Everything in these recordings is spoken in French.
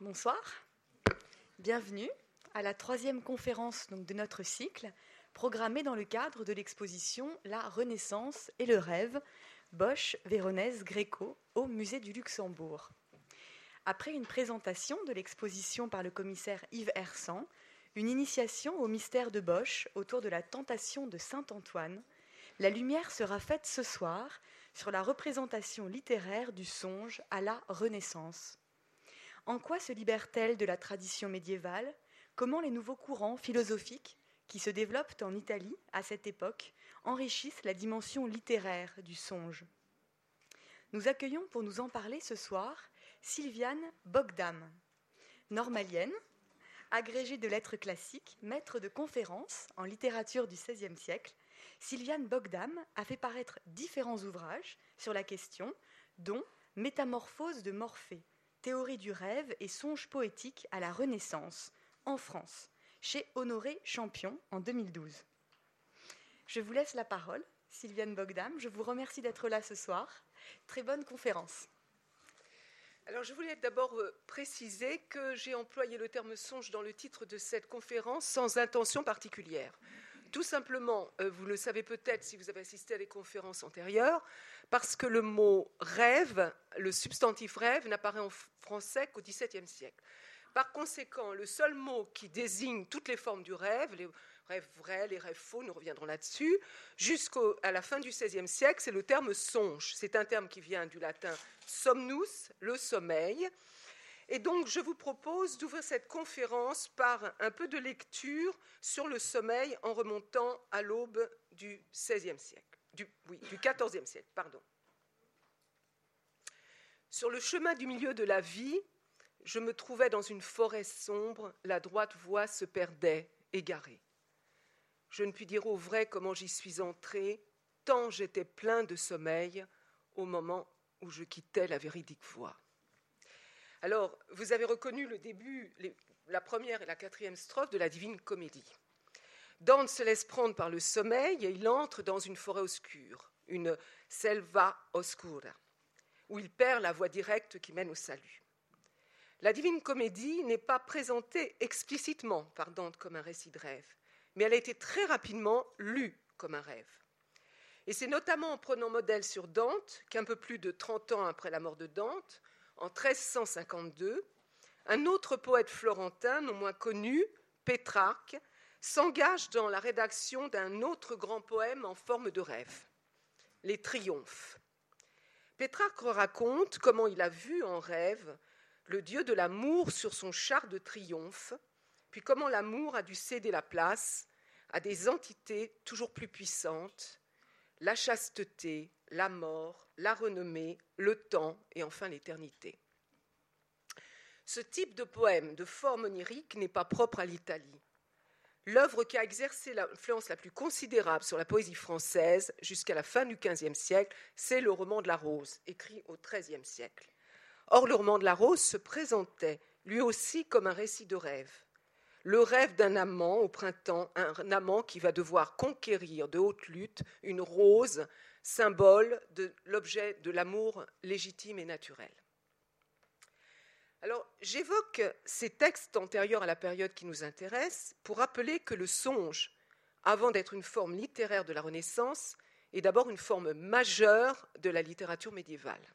Bonsoir, bienvenue à la troisième conférence de notre cycle, programmée dans le cadre de l'exposition La Renaissance et le rêve, Bosch, Véronèse, Gréco, au Musée du Luxembourg. Après une présentation de l'exposition par le commissaire Yves Hersan, une initiation au mystère de Bosch autour de la tentation de Saint Antoine, la lumière sera faite ce soir sur la représentation littéraire du songe à la Renaissance. En quoi se libère-t-elle de la tradition médiévale? Comment les nouveaux courants philosophiques qui se développent en Italie à cette époque enrichissent la dimension littéraire du songe? Nous accueillons pour nous en parler ce soir Sylviane Bogdam, normalienne, agrégée de lettres classiques, maître de conférences en littérature du XVIe siècle, Sylviane Bogdam a fait paraître différents ouvrages sur la question, dont Métamorphose de Morphée, théorie du rêve et songe poétique à la Renaissance, en France, chez Honoré Champion en 2012. Je vous laisse la parole, Sylviane Bogdam. Je vous remercie d'être là ce soir. Très bonne conférence. Alors, je voulais d'abord euh, préciser que j'ai employé le terme songe dans le titre de cette conférence sans intention particulière. Tout simplement, euh, vous le savez peut-être si vous avez assisté à des conférences antérieures, parce que le mot rêve, le substantif rêve, n'apparaît en français qu'au XVIIe siècle. Par conséquent, le seul mot qui désigne toutes les formes du rêve, les rêves vrais, les rêves faux, nous reviendrons là-dessus, jusqu'à la fin du XVIe siècle, c'est le terme songe. C'est un terme qui vient du latin somnus, le sommeil, et donc, je vous propose d'ouvrir cette conférence par un peu de lecture sur le sommeil en remontant à l'aube du XVIe siècle, XIVe siècle. Sur le chemin du milieu de la vie, je me trouvais dans une forêt sombre, la droite voie se perdait, égarée. Je ne puis dire au vrai comment j'y suis entré, tant j'étais plein de sommeil au moment où je quittais la véridique voie. Alors, vous avez reconnu le début, la première et la quatrième strophe de la Divine Comédie. Dante se laisse prendre par le sommeil et il entre dans une forêt obscure, une selva oscura, où il perd la voie directe qui mène au salut. La Divine Comédie n'est pas présentée explicitement par Dante comme un récit de rêve, mais elle a été très rapidement lue comme un rêve. Et c'est notamment en prenant modèle sur Dante qu'un peu plus de 30 ans après la mort de Dante, en 1352, un autre poète florentin, non moins connu, Pétrarque, s'engage dans la rédaction d'un autre grand poème en forme de rêve, Les Triomphes. Pétrarque raconte comment il a vu en rêve le dieu de l'amour sur son char de triomphe, puis comment l'amour a dû céder la place à des entités toujours plus puissantes, la chasteté, la mort, la renommée, le temps et enfin l'éternité. Ce type de poème de forme onirique n'est pas propre à l'Italie. L'œuvre qui a exercé l'influence la plus considérable sur la poésie française jusqu'à la fin du XVe siècle, c'est le roman de la Rose, écrit au XIIIe siècle. Or, le roman de la Rose se présentait lui aussi comme un récit de rêve. Le rêve d'un amant au printemps, un amant qui va devoir conquérir de haute lutte une rose symbole de l'objet de l'amour légitime et naturel. Alors, j'évoque ces textes antérieurs à la période qui nous intéresse pour rappeler que le songe, avant d'être une forme littéraire de la Renaissance, est d'abord une forme majeure de la littérature médiévale.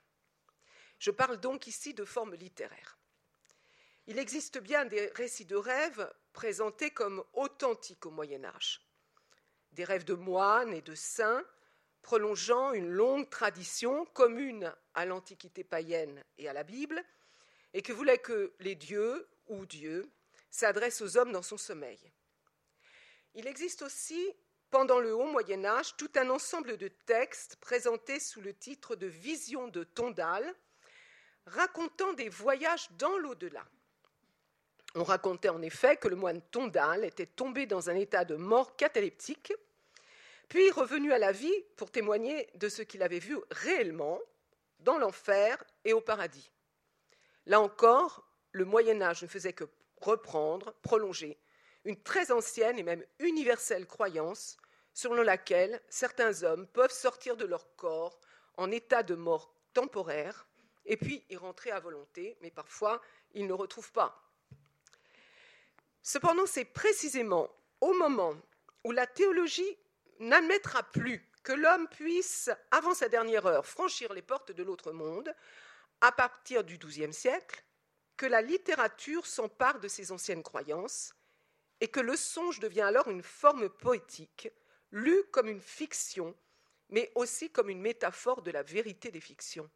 Je parle donc ici de forme littéraire. Il existe bien des récits de rêves présentés comme authentiques au Moyen Âge. Des rêves de moines et de saints prolongeant une longue tradition commune à l'Antiquité païenne et à la Bible, et que voulait que les dieux ou Dieu s'adressent aux hommes dans son sommeil. Il existe aussi, pendant le Haut Moyen Âge, tout un ensemble de textes présentés sous le titre de Vision de Tondal, racontant des voyages dans l'au-delà. On racontait en effet que le moine Tondal était tombé dans un état de mort cataleptique puis revenu à la vie pour témoigner de ce qu'il avait vu réellement dans l'enfer et au paradis. Là encore, le Moyen Âge ne faisait que reprendre, prolonger une très ancienne et même universelle croyance selon laquelle certains hommes peuvent sortir de leur corps en état de mort temporaire et puis y rentrer à volonté, mais parfois il ne retrouve pas. Cependant, c'est précisément au moment où la théologie n'admettra plus que l'homme puisse, avant sa dernière heure, franchir les portes de l'autre monde, à partir du XIIe siècle, que la littérature s'empare de ses anciennes croyances et que le songe devient alors une forme poétique, lue comme une fiction, mais aussi comme une métaphore de la vérité des fictions.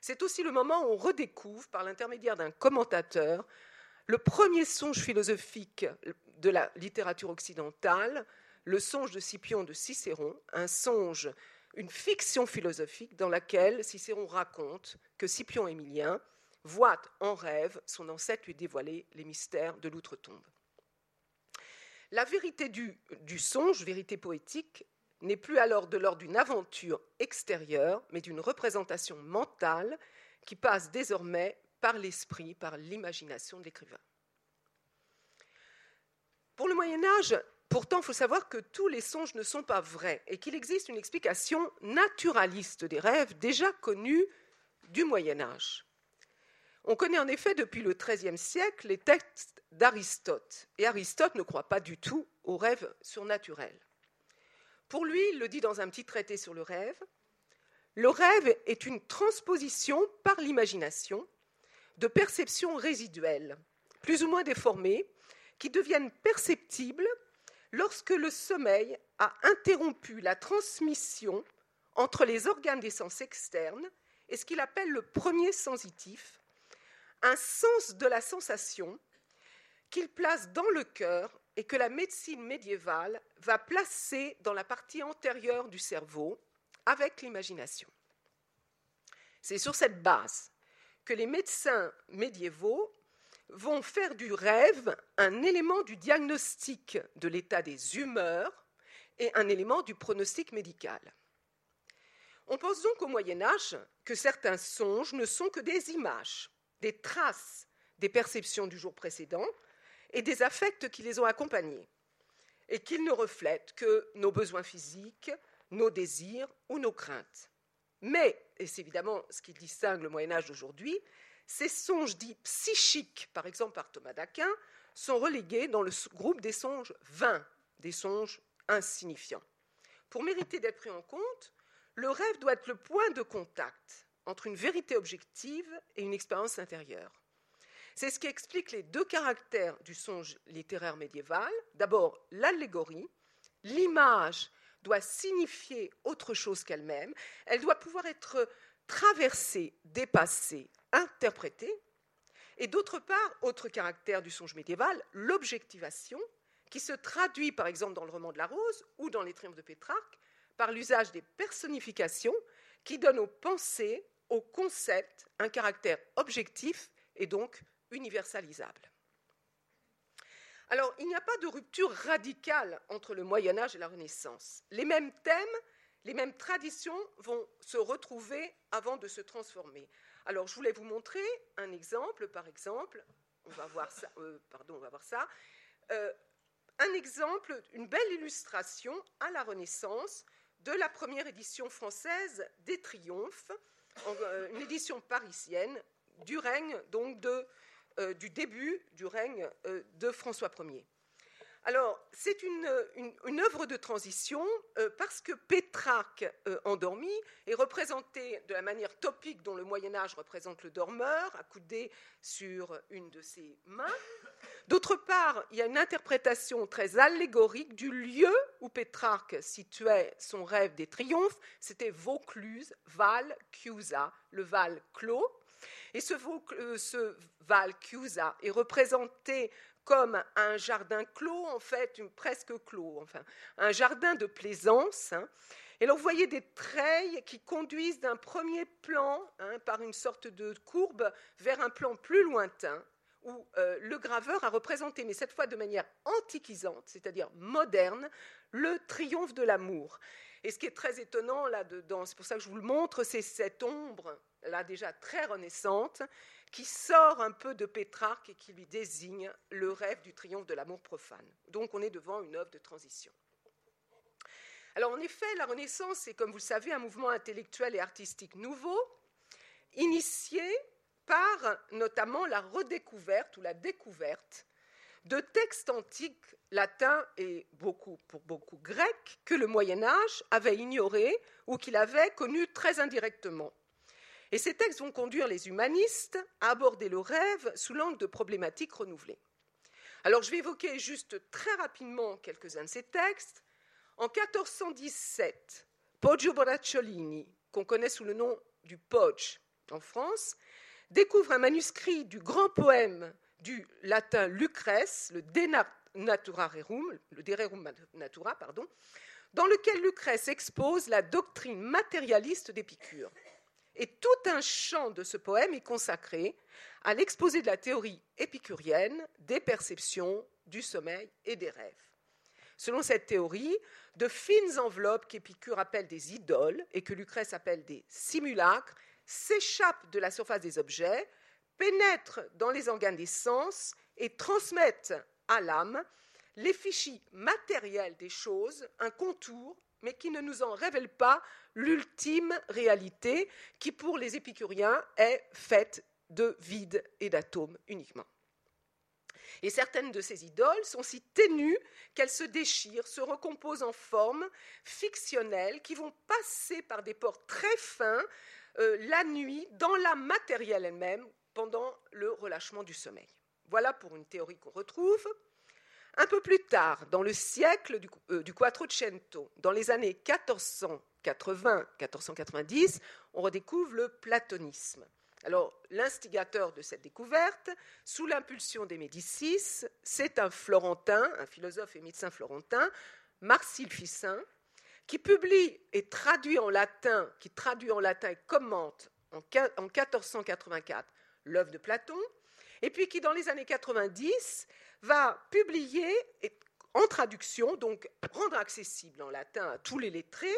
C'est aussi le moment où on redécouvre, par l'intermédiaire d'un commentateur, le premier songe philosophique de la littérature occidentale, le songe de Scipion de Cicéron, un songe, une fiction philosophique dans laquelle Cicéron raconte que Scipion Émilien voit en rêve son ancêtre lui dévoiler les mystères de l'outre-tombe. La vérité du, songe, vérité poétique, n'est plus alors de l'ordre d'une aventure extérieure, mais d'une représentation mentale qui passe désormais par l'esprit, par l'imagination de l'écrivain. Pour le Moyen Âge, pourtant, il faut savoir que tous les songes ne sont pas vrais et qu'il existe une explication naturaliste des rêves déjà connue du Moyen Âge. On connaît en effet depuis le XIIIe siècle les textes d'Aristote, et Aristote ne croit pas du tout aux rêves surnaturels. Pour lui, il le dit dans un petit traité sur le rêve, le rêve est une transposition par l'imagination de perceptions résiduelles, plus ou moins déformées, qui deviennent perceptibles lorsque le sommeil a interrompu la transmission entre les organes des sens externes et ce qu'il appelle le premier sensitif, un sens de la sensation qu'il place dans le cœur et que la médecine médiévale va placer dans la partie antérieure du cerveau avec l'imagination. C'est sur cette base que les médecins médiévaux vont faire du rêve un élément du diagnostic de l'état des humeurs et un élément du pronostic médical. On pense donc au Moyen Âge que certains songes ne sont que des images, des traces des perceptions du jour précédent et des affects qui les ont accompagnés, et qu'ils ne reflètent que nos besoins physiques, nos désirs ou nos craintes. Mais, et c'est évidemment ce qui distingue le Moyen Âge d'aujourd'hui, ces songes dits psychiques, par exemple par Thomas d'Aquin, sont relégués dans le groupe des songes vains, des songes insignifiants. Pour mériter d'être pris en compte, le rêve doit être le point de contact entre une vérité objective et une expérience intérieure. C'est ce qui explique les deux caractères du songe littéraire médiéval. D'abord, l'allégorie. L'image doit signifier autre chose qu'elle-même. Elle doit pouvoir être traversée, dépassée, interprétée. Et d'autre part, autre caractère du songe médiéval, l'objectivation, qui se traduit par exemple dans le roman de la Rose ou dans les Triomphes de Pétrarque par l'usage des personnifications qui donnent aux pensées, aux concepts, un caractère objectif et donc universalisable. Alors, il n'y a pas de rupture radicale entre le Moyen Âge et la Renaissance. Les mêmes thèmes, les mêmes traditions vont se retrouver avant de se transformer. Alors, je voulais vous montrer un exemple, par exemple, on va voir ça, euh, pardon, on va voir ça, euh, un exemple, une belle illustration à la Renaissance de la première édition française des Triomphes, euh, une édition parisienne du règne donc du début du règne de François Ier. Alors, c'est une, œuvre de transition euh, parce que Pétrarque endormi est représenté de la manière topique dont le Moyen Âge représente le dormeur, accoudé sur une de ses mains. D'autre part, il y a une interprétation très allégorique du lieu où Pétrarque situait son rêve des triomphes. C'était Vaucluse, Val, Chiusa, le Val clos. Et ce, ce Val Chiusa est représenté comme un jardin clos, en fait, presque clos, enfin, un jardin de plaisance. Hein. Et là, vous voyez des treilles qui conduisent d'un premier plan, hein, par une sorte de courbe, vers un plan plus lointain, où euh, le graveur a représenté, mais cette fois de manière antiquisante, c'est-à-dire moderne, le triomphe de l'amour. Et ce qui est très étonnant là-dedans, c'est pour ça que je vous le montre, c'est cette ombre là déjà très renaissante, qui sort un peu de Pétrarque et qui lui désigne le rêve du triomphe de l'amour profane. Donc on est devant une œuvre de transition. Alors en effet, la Renaissance est, comme vous le savez, un mouvement intellectuel et artistique nouveau. initiée par notamment la redécouverte ou la découverte de textes antiques latins et beaucoup, pour beaucoup grecs que le Moyen Âge avait ignorés ou qu'il avait connus très indirectement. Et ces textes vont conduire les humanistes à aborder le rêve sous l'angle de problématiques renouvelées. Alors je vais évoquer juste très rapidement quelques-uns de ces textes. En 1417, Poggio Boracciolini, qu'on connaît sous le nom du Poggio en France, découvre un manuscrit du grand poème du latin Lucrèce, le De Natura Rerum, le De Rerum Natura, pardon, dans lequel Lucrèce expose la doctrine matérialiste d'Épicure. Et tout un champ de ce poème est consacré à l'exposé de la théorie épicurienne des perceptions, du sommeil et des rêves. Selon cette théorie, de fines enveloppes qu'Épicure appelle des idoles et que Lucrèce appelle des simulacres s'échappent de la surface des objets, pénètrent dans les organes des sens et transmettent à l'âme les fichiers matériels des choses, un contour, mais qui ne nous en révèle pas l'ultime réalité, qui pour les épicuriens est faite de vide et d'atomes uniquement. Et certaines de ces idoles sont si ténues qu'elles se déchirent, se recomposent en formes fictionnelles qui vont passer par des ports très fins euh, la nuit dans la matérielle elle-même pendant le relâchement du sommeil. Voilà pour une théorie qu'on retrouve. Un peu plus tard, dans le siècle du, euh, Quattrocento, dans les années 1480-1490, on redécouvre le platonisme. Alors, l'instigateur de cette découverte, sous l'impulsion des Médicis, c'est un Florentin, un philosophe et médecin florentin, Marcille Ficin, qui publie et traduit en latin, qui traduit en latin et commente en 1484 l'œuvre de Platon, et puis qui, dans les années 90, va publier en traduction, donc rendre accessible en latin à tous les lettrés,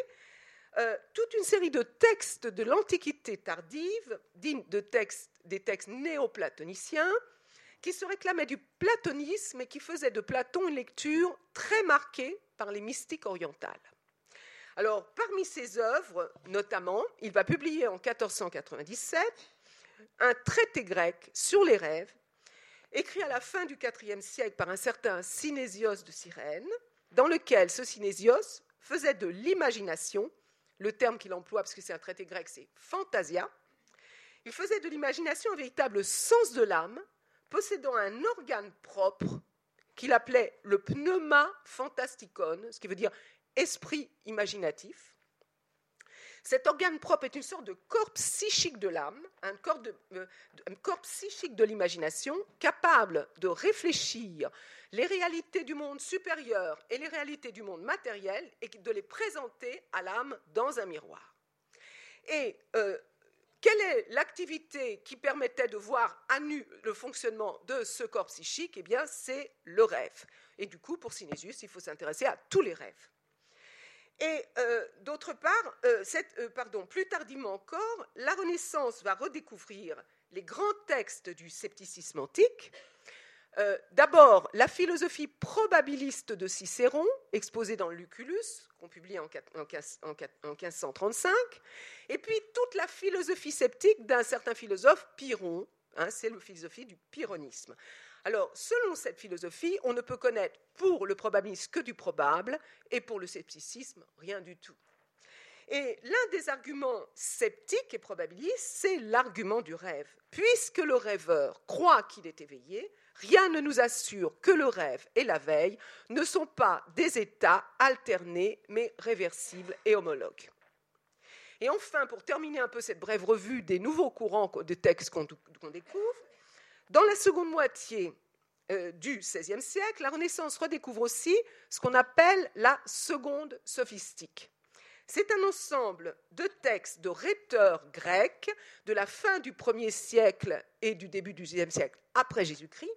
euh, toute une série de textes de l'Antiquité tardive, dignes de textes, des textes néoplatoniciens, qui se réclamaient du platonisme et qui faisaient de Platon une lecture très marquée par les mystiques orientales. Alors, parmi ses œuvres, notamment, il va publier en 1497 un traité grec sur les rêves, écrit à la fin du IVe siècle par un certain Synésios de Cyrène, dans lequel ce Synésios faisait de l'imagination, le terme qu'il emploie, parce que c'est un traité grec, c'est fantasia, il faisait de l'imagination un véritable sens de l'âme, possédant un organe propre qu'il appelait le pneuma fantasticon, ce qui veut dire esprit imaginatif. Cet organe propre est une sorte de corps psychique de l'âme, un, corps, euh, psychique de l'imagination, capable de réfléchir les réalités du monde supérieur et les réalités du monde matériel et de les présenter à l'âme dans un miroir. Et euh, quelle est l'activité qui permettait de voir à nu le fonctionnement de ce corps psychique? Eh bien, c'est le rêve. Et du coup, pour Synésius, il faut s'intéresser à tous les rêves. Et euh, d'autre part, euh, euh, plus tardivement encore, la Renaissance va redécouvrir les grands textes du scepticisme antique. D'abord, la philosophie probabiliste de Cicéron, exposée dans Lucullus, qu'on publie en, en, 1535, et puis toute la philosophie sceptique d'un certain philosophe, Pyrrhon, hein, c'est la philosophie du pyrrhonisme. Alors, selon cette philosophie, on ne peut connaître pour le probabilisme que du probable et pour le scepticisme rien du tout. Et l'un des arguments sceptiques et probabilistes, c'est l'argument du rêve. Puisque le rêveur croit qu'il est éveillé, rien ne nous assure que le rêve et la veille ne sont pas des états alternés mais réversibles et homologues. Et enfin, pour terminer un peu cette brève revue des nouveaux courants de textes qu'on découvre, dans la seconde moitié euh, du XVIe siècle, la Renaissance redécouvre aussi ce qu'on appelle la seconde sophistique. C'est un ensemble de textes de rhéteurs grecs de la fin du 1er siècle et du début du XIe siècle après Jésus-Christ,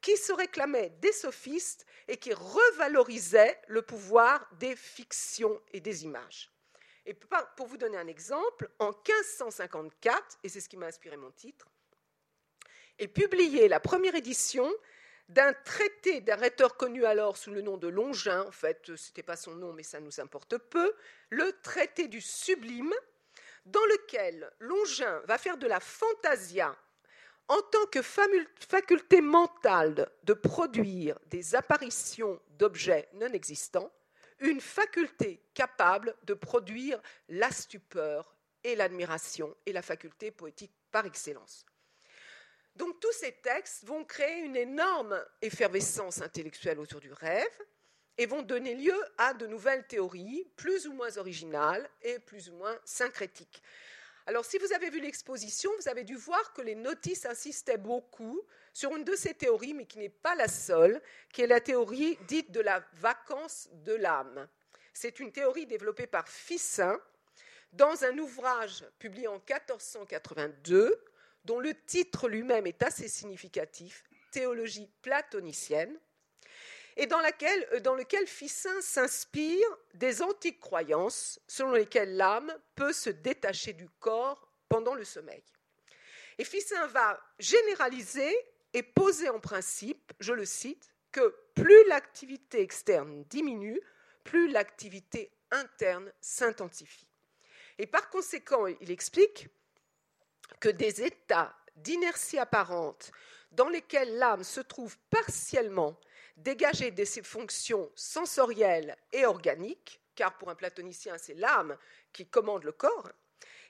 qui se réclamaient des sophistes et qui revalorisaient le pouvoir des fictions et des images. Et pour vous donner un exemple, en 1554, et c'est ce qui m'a inspiré mon titre, et publié la première édition d'un traité d'un rhéteur connu alors sous le nom de Longin, en fait, ce n'était pas son nom, mais ça nous importe peu, le traité du sublime, dans lequel Longin va faire de la fantasia en tant que faculté mentale de produire des apparitions d'objets non existants, une faculté capable de produire la stupeur et l'admiration et la faculté poétique par excellence. Donc tous ces textes vont créer une énorme effervescence intellectuelle autour du rêve et vont donner lieu à de nouvelles théories, plus ou moins originales et plus ou moins syncrétiques. Alors, si vous avez vu l'exposition, vous avez dû voir que les notices insistaient beaucoup sur une de ces théories, mais qui n'est pas la seule, qui est la théorie dite de la vacance de l'âme. C'est une théorie développée par Fissin dans un ouvrage publié en 1482, dont le titre lui-même est assez significatif, Théologie platonicienne, et dans, laquelle, euh, dans lequel Fissin s'inspire des antiques croyances selon lesquelles l'âme peut se détacher du corps pendant le sommeil. Et Fissin va généraliser et poser en principe, je le cite, que plus l'activité externe diminue, plus l'activité interne s'intensifie. Et par conséquent, il explique que des états d'inertie apparente dans lesquels l'âme se trouve partiellement dégager de ses fonctions sensorielles et organiques, car pour un platonicien, c'est l'âme qui commande le corps,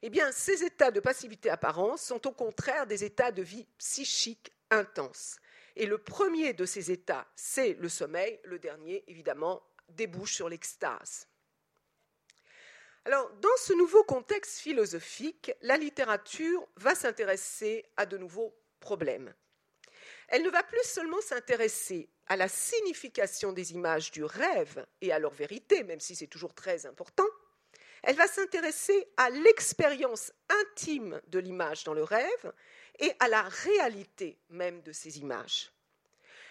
eh ces états de passivité apparente sont au contraire des états de vie psychique intense. Et le premier de ces états, c'est le sommeil, le dernier, évidemment, débouche sur l'extase. Dans ce nouveau contexte philosophique, la littérature va s'intéresser à de nouveaux problèmes. Elle ne va plus seulement s'intéresser à la signification des images du rêve et à leur vérité, même si c'est toujours très important, elle va s'intéresser à l'expérience intime de l'image dans le rêve et à la réalité même de ces images.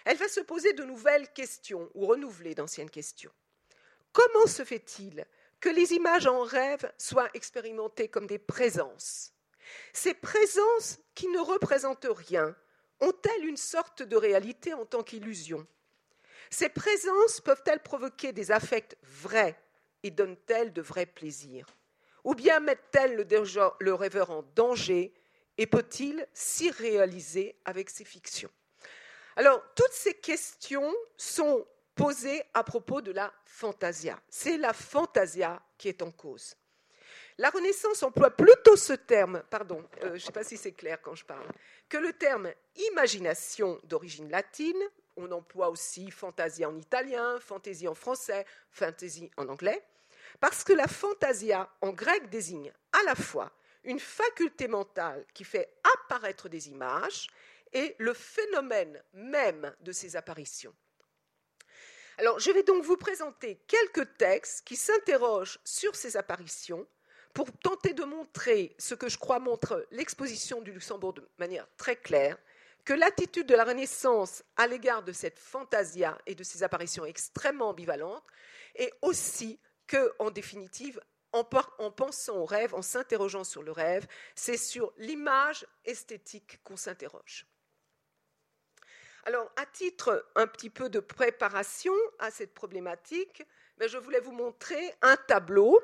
Elle va se poser de nouvelles questions ou renouveler d'anciennes questions. Comment se fait-il que les images en rêve soient expérimentées comme des présences. Ces présences qui ne représentent rien, ont-elles une sorte de réalité en tant qu'illusion. Ces présences peuvent-elles provoquer des affects vrais et donnent-elles de vrais plaisirs? Ou bien mettent-elles le, rêveur en danger et peut-il s'y réaliser avec ses fictions? Alors, toutes ces questions sont posées à propos de la fantasia. C'est la fantasia qui est en cause. La Renaissance emploie plutôt ce terme, pardon, euh, je ne sais pas si c'est clair quand je parle, que le terme imagination d'origine latine, on emploie aussi fantasia en italien, fantaisie en français, fantasy en anglais, parce que la fantasia en grec désigne à la fois une faculté mentale qui fait apparaître des images et le phénomène même de ces apparitions. Alors, je vais donc vous présenter quelques textes qui s'interrogent sur ces apparitions pour tenter de montrer ce que je crois montre l'exposition du Luxembourg de manière très claire, que l'attitude de la Renaissance à l'égard de cette fantasia et de ces apparitions extrêmement ambivalentes est aussi que, en définitive, en, pensant au rêve, en s'interrogeant sur le rêve, c'est sur l'image esthétique qu'on s'interroge. Alors, à titre un petit peu de préparation à cette problématique, ben, je voulais vous montrer un tableau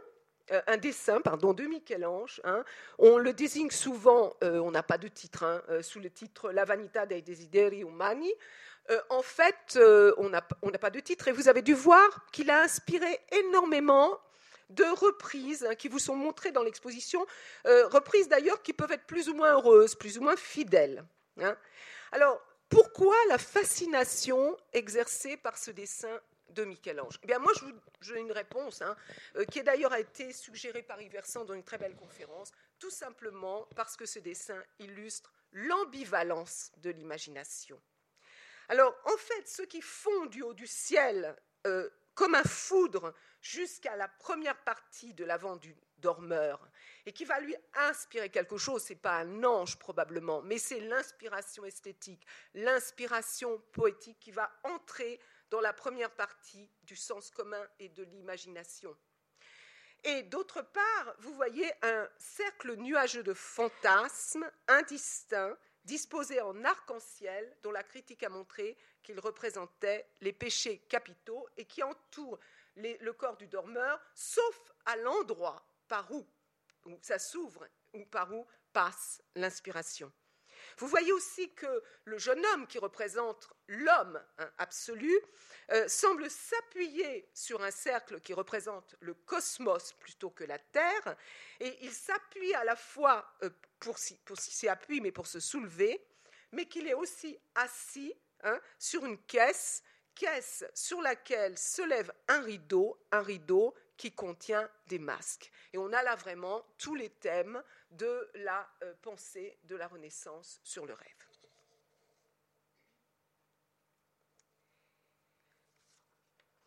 euh, un dessin pardon, de Michel-Ange. Hein. On le désigne souvent, euh, on n'a pas de titre, hein, euh, sous le titre La vanità dei desideri umani. en fait, on n'a pas de titre et vous avez dû voir qu'il a inspiré énormément de reprises hein, qui vous sont montrées dans l'exposition, reprises d'ailleurs qui peuvent être plus ou moins heureuses, plus ou moins fidèles. Alors, pourquoi la fascination exercée par ce dessin de Michel-Ange? Eh bien, Moi, j'ai une réponse, hein, euh, qui a d'ailleurs été suggérée par Yves dans une très belle conférence, tout simplement parce que ce dessin illustre l'ambivalence de l'imagination. Alors, en fait, ce qui fond du haut du ciel euh, comme un foudre jusqu'à la première partie de l'avant du dormeur et qui va lui inspirer quelque chose, ce n'est pas un ange probablement, mais c'est l'inspiration esthétique, l'inspiration poétique qui va entrer dans la première partie du sens commun et de l'imagination. Et d'autre part, vous voyez un cercle nuageux de fantasmes indistincts, disposés en arc-en-ciel, dont la critique a montré qu'ils représentaient les péchés capitaux et qui entourent le corps du dormeur, sauf à l'endroit par où ça s'ouvre, ou par où passe l'inspiration. Vous voyez aussi que le jeune homme qui représente l'homme hein, absolu euh, semble s'appuyer sur un cercle qui représente le cosmos plutôt que la Terre, et il s'appuie à la fois euh, pour, s'y appuyer, mais pour se soulever, mais qu'il est aussi assis hein, sur une caisse, caisse sur laquelle se lève un rideau, un rideau qui contient des masques. Et on a là vraiment tous les thèmes de la euh, pensée de la Renaissance sur le rêve.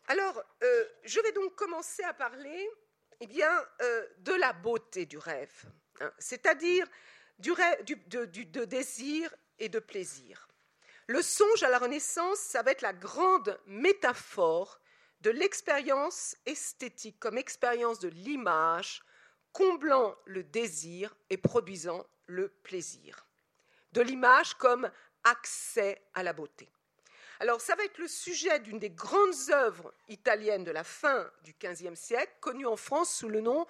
Alors, euh, je vais donc commencer à parler eh euh, de la beauté du rêve, hein, c'est-à-dire du, de désir et de plaisir. Le songe à la Renaissance, ça va être la grande métaphore de l'expérience esthétique comme expérience de l'image, comblant le désir et produisant le plaisir. De l'image comme accès à la beauté. Alors, ça va être le sujet d'une des grandes œuvres italiennes de la fin du XVe siècle, connue en France sous le nom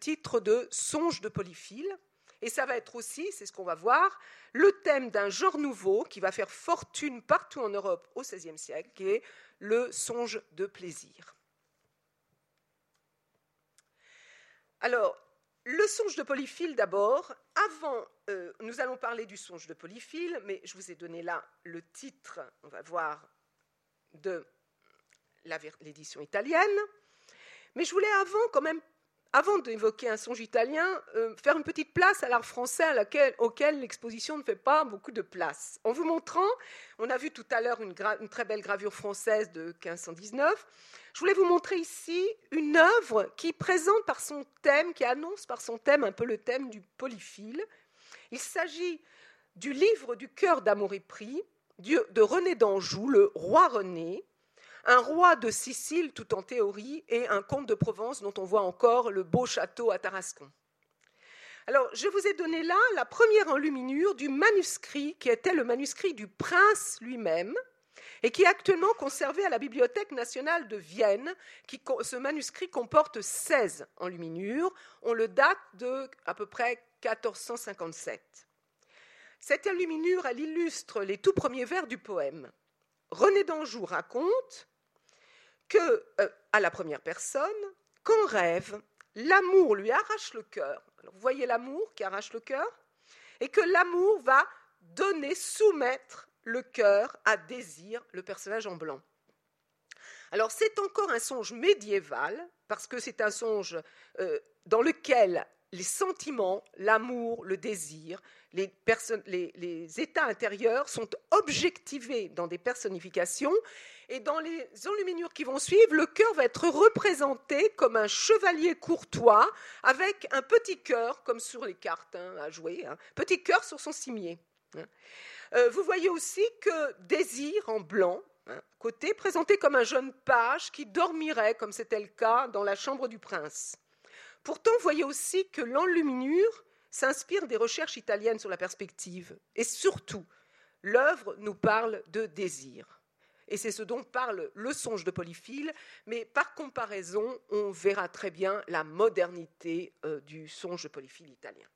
titre de Songe de Polyphile. Et ça va être aussi, c'est ce qu'on va voir, le thème d'un genre nouveau qui va faire fortune partout en Europe au XVIe siècle, qui est le songe de plaisir. Alors, le songe de Polyphile d'abord. Avant, euh, nous allons parler du songe de Polyphile, mais je vous ai donné là le titre, on va voir, de l'édition italienne. Mais je voulais avant quand même avant d'évoquer un songe italien, euh, faire une petite place à l'art français auquel l'exposition ne fait pas beaucoup de place. En vous montrant, on a vu tout à l'heure une, très belle gravure française de 1519, je voulais vous montrer ici une œuvre qui présente par son thème, qui annonce par son thème un peu le thème du polyphile. Il s'agit du livre du cœur d'amour et prix de René d'Anjou, le roi René, un roi de Sicile tout en théorie et un comte de Provence dont on voit encore le beau château à Tarascon. Alors, je vous ai donné là la première enluminure du manuscrit qui était le manuscrit du prince lui-même et qui est actuellement conservé à la Bibliothèque nationale de Vienne. ce manuscrit comporte 16 enluminures. On le date de à peu près 1457. Cette enluminure, elle illustre les tout premiers vers du poème. René d'Anjou raconte que, euh, à la première personne, qu'en rêve, l'amour lui arrache le cœur. vous voyez l'amour qui arrache le cœur? Et que l'amour va donner, soumettre le cœur à désir, le personnage en blanc. Alors c'est encore un songe médiéval, parce que c'est un songe euh, dans lequel les sentiments, l'amour, le désir, les, états intérieurs sont objectivés dans des personnifications et dans les enluminures qui vont suivre, le cœur va être représenté comme un chevalier courtois avec un petit cœur, comme sur les cartes hein, à jouer, hein, petit cœur sur son cimier. Hein. Euh, vous voyez aussi que Désir en blanc, côté, présenté comme un jeune page qui dormirait, comme c'était le cas dans la chambre du prince. Pourtant, voyez aussi que l'enluminure s'inspire des recherches italiennes sur la perspective. Et surtout, l'œuvre nous parle de désir. Et c'est ce dont parle le songe de Polyphile, mais par comparaison, on verra très bien la modernité euh, du songe de Polyphile italien.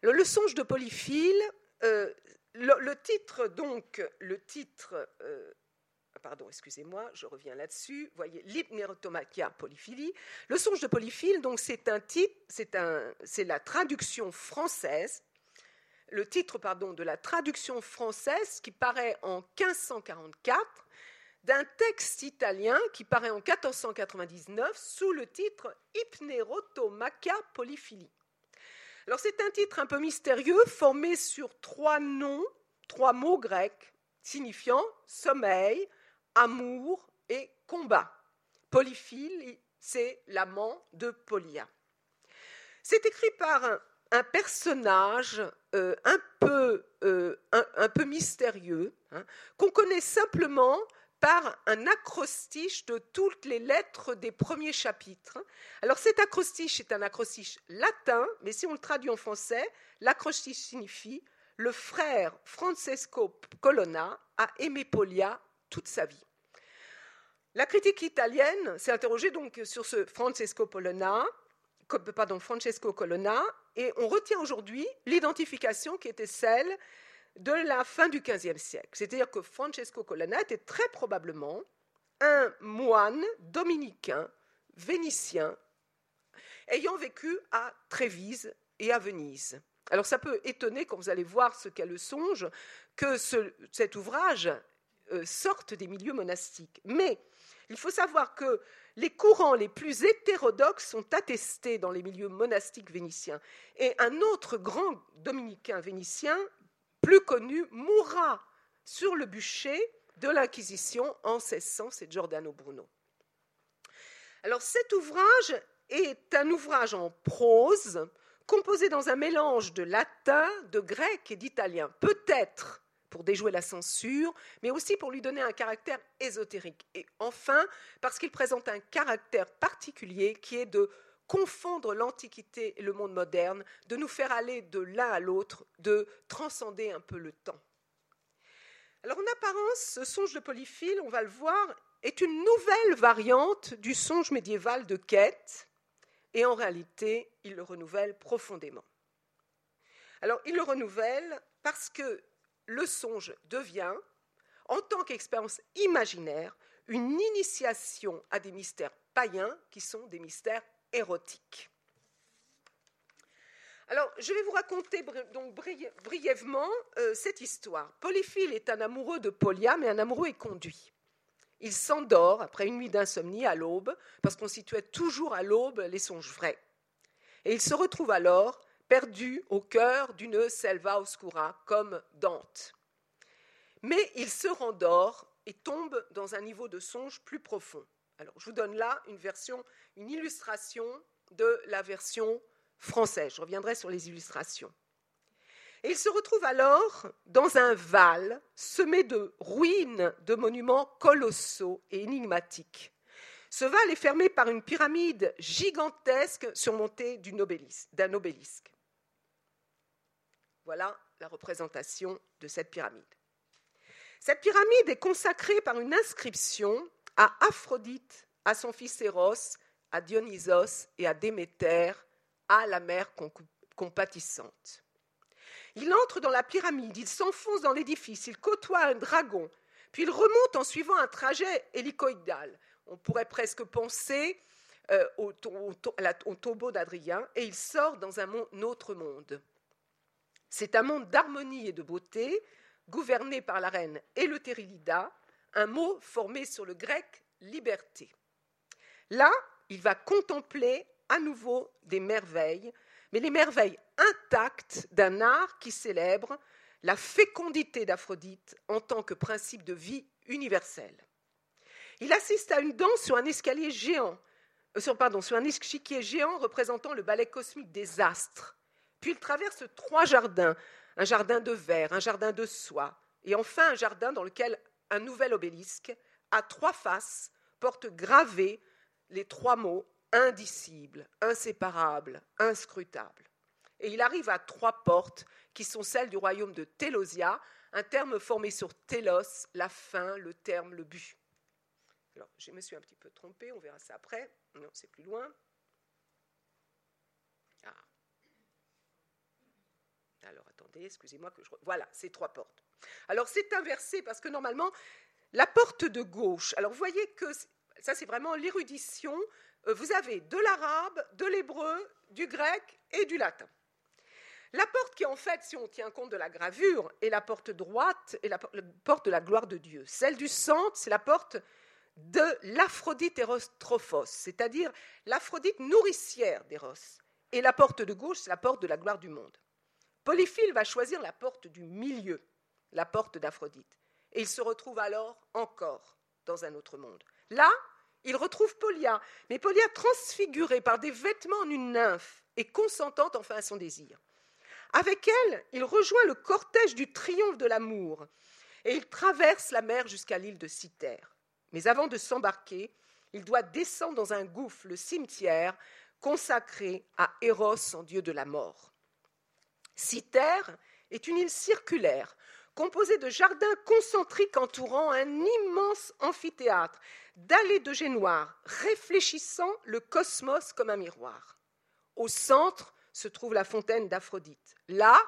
Le, songe de Polyphile, euh, le, titre donc, le titre euh, pardon, excusez-moi, je reviens là-dessus. Voyez, l'hypnérotomachia polyphilie. Le songe de Polyphile, donc c'est un titre, c'est la traduction française, le titre pardon de la traduction française qui paraît en 1544 d'un texte italien qui paraît en 1499 sous le titre Hypnérotomachia polyphilie. Alors c'est un titre un peu mystérieux formé sur trois noms, trois mots grecs signifiant sommeil, amour et combat. Polyphile, c'est l'amant de Polia. C'est écrit par un, personnage euh, un, peu, euh, un, peu, mystérieux, hein, qu'on connaît simplement par un acrostiche de toutes les lettres des premiers chapitres. Alors cet acrostiche est un acrostiche latin, mais si on le traduit en français, l'acrostiche signifie le frère Francesco Colonna a aimé Polia toute sa vie. La critique italienne s'est interrogée donc sur ce Francesco pardon, Francesco Colonna, et on retient aujourd'hui l'identification qui était celle de la fin du XVe siècle. C'est-à-dire que Francesco Colonna était très probablement un moine dominicain, vénitien, ayant vécu à Trévise et à Venise. Alors ça peut étonner quand vous allez voir ce qu'est le songe, que cet ouvrage euh, sorte des milieux monastiques. Mais il faut savoir que les courants les plus hétérodoxes sont attestés dans les milieux monastiques vénitiens. Et un autre grand dominicain vénitien, plus connu, mourra sur le bûcher de l'Inquisition en 1600, c'est Giordano Bruno. Alors cet ouvrage est un ouvrage en prose, composé dans un mélange de latin, de grec et d'italien. Peut-être pour déjouer la censure, mais aussi pour lui donner un caractère ésotérique. Et enfin, parce qu'il présente un caractère particulier qui est de confondre l'Antiquité et le monde moderne, de nous faire aller de l'un à l'autre, de transcender un peu le temps. Alors en apparence, ce songe de Polyphile, on va le voir, est une nouvelle variante du songe médiéval de Quête, et en réalité, il le renouvelle profondément. Alors il le renouvelle parce que le songe devient, en tant qu'expérience imaginaire, une initiation à des mystères païens qui sont des mystères érotiques. Alors, je vais vous raconter brièvement euh, cette histoire. Polyphile est un amoureux de Polia, mais un amoureux éconduit. Il s'endort après une nuit d'insomnie à l'aube, parce qu'on situait toujours à l'aube les songes vrais. Et il se retrouve alors perdu au cœur d'une selva oscura, comme Dante. Mais il se rendort et tombe dans un niveau de songe plus profond. Alors, je vous donne là une version, une illustration de la version française. Je reviendrai sur les illustrations. Il se retrouve alors dans un val semé de ruines de monuments colossaux et énigmatiques. Ce val est fermé par une pyramide gigantesque surmontée d'un obélisque. Voilà la représentation de cette pyramide. Cette pyramide est consacrée par une inscription à Aphrodite, à son fils Eros, à Dionysos et à Déméter, à la mère compatissante. Il entre dans la pyramide, il s'enfonce dans l'édifice, il côtoie un dragon, puis il remonte en suivant un trajet hélicoïdal. On pourrait presque penser euh, au, tombeau d'Adrien, et il sort dans un autre monde. C'est un monde d'harmonie et de beauté, gouverné par la reine Eleutérilida, un mot formé sur le grec liberté. Là, il va contempler à nouveau des merveilles, mais les merveilles intactes d'un art qui célèbre la fécondité d'Aphrodite en tant que principe de vie universel. Il assiste à une danse sur un escalier géant, euh, pardon, sur un échiquier géant représentant le ballet cosmique des astres. Puis il traverse trois jardins, un jardin de verre, un jardin de soie, et enfin un jardin dans lequel un nouvel obélisque, à trois faces, porte gravés les trois mots indicible, inséparable, inscrutable. Et il arrive à trois portes qui sont celles du royaume de Télosia, un terme formé sur télos, la fin, le terme, le but. Alors, je me suis un petit peu trompée, on verra ça après. Non, c'est plus loin. Ah. Alors, excusez-moi que. Voilà, ces trois portes. Alors, c'est inversé parce que normalement, la porte de gauche. Alors, vous voyez que ça, c'est vraiment l'érudition euh, vous avez de l'arabe, de l'hébreu, du grec et du latin. La porte qui, en fait, si on tient compte de la gravure, est la porte droite et la porte de la gloire de Dieu. Celle du centre, c'est la porte de l'Aphrodite Trophos, c'est-à-dire l'Aphrodite nourricière d'Eros. Et la porte de gauche, c'est la porte de la gloire du monde. Polyphile va choisir la porte du milieu, la porte d'Aphrodite. Et il se retrouve alors encore dans un autre monde. Là, il retrouve Polia, mais Polia transfigurée par des vêtements en une nymphe et consentante enfin à son désir. Avec elle, il rejoint le cortège du triomphe de l'amour et il traverse la mer jusqu'à l'île de Cythère. Mais avant de s'embarquer, il doit descendre dans un gouffre, le cimetière, consacré à Eros, son dieu de la mort. Cythère est une île circulaire, composée de jardins concentriques entourant un immense amphithéâtre, d'allées de génoirs, réfléchissant le cosmos comme un miroir. Au centre se trouve la fontaine d'Aphrodite. Là,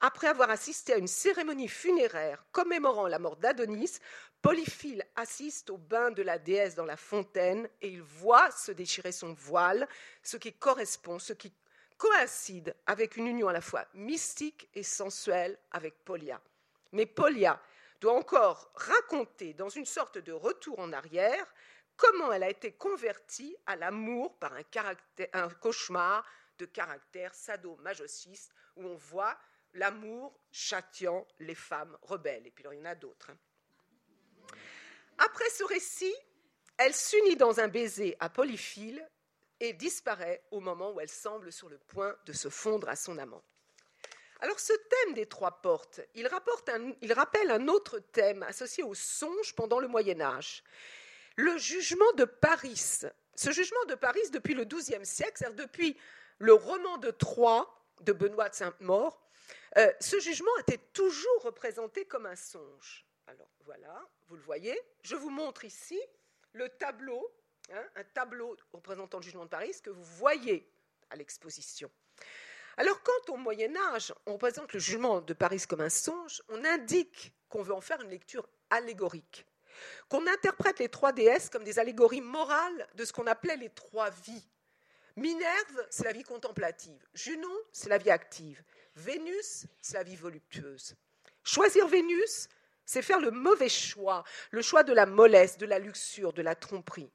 après avoir assisté à une cérémonie funéraire commémorant la mort d'Adonis, Polyphile assiste au bain de la déesse dans la fontaine et il voit se déchirer son voile, ce qui correspond, ce qui coïncide avec une union à la fois mystique et sensuelle avec Polia. Mais Polia doit encore raconter, dans une sorte de retour en arrière, comment elle a été convertie à l'amour par un, cauchemar de caractère sadomasochiste où on voit l'amour châtiant les femmes rebelles. Et puis il y en a d'autres. Hein. Après ce récit, elle s'unit dans un baiser à Polyphile et disparaît au moment où elle semble sur le point de se fondre à son amant. Alors ce thème des trois portes, il, il rappelle un autre thème associé au songe pendant le Moyen Âge. Le jugement de Paris. Ce jugement de Paris depuis le XIIe siècle, c'est-à-dire depuis le roman de Troie de Benoît de Saint-Maur, euh, ce jugement était toujours représenté comme un songe. Alors voilà, vous le voyez. Je vous montre ici le tableau, hein, un tableau représentant le jugement de Paris que vous voyez à l'exposition. Alors quand au Moyen Âge, on représente le jugement de Paris comme un songe, on indique qu'on veut en faire une lecture allégorique, qu'on interprète les trois déesses comme des allégories morales de ce qu'on appelait les trois vies. Minerve, c'est la vie contemplative. Junon, c'est la vie active. Vénus, c'est la vie voluptueuse. Choisir Vénus, c'est faire le mauvais choix, le choix de la mollesse, de la luxure, de la tromperie.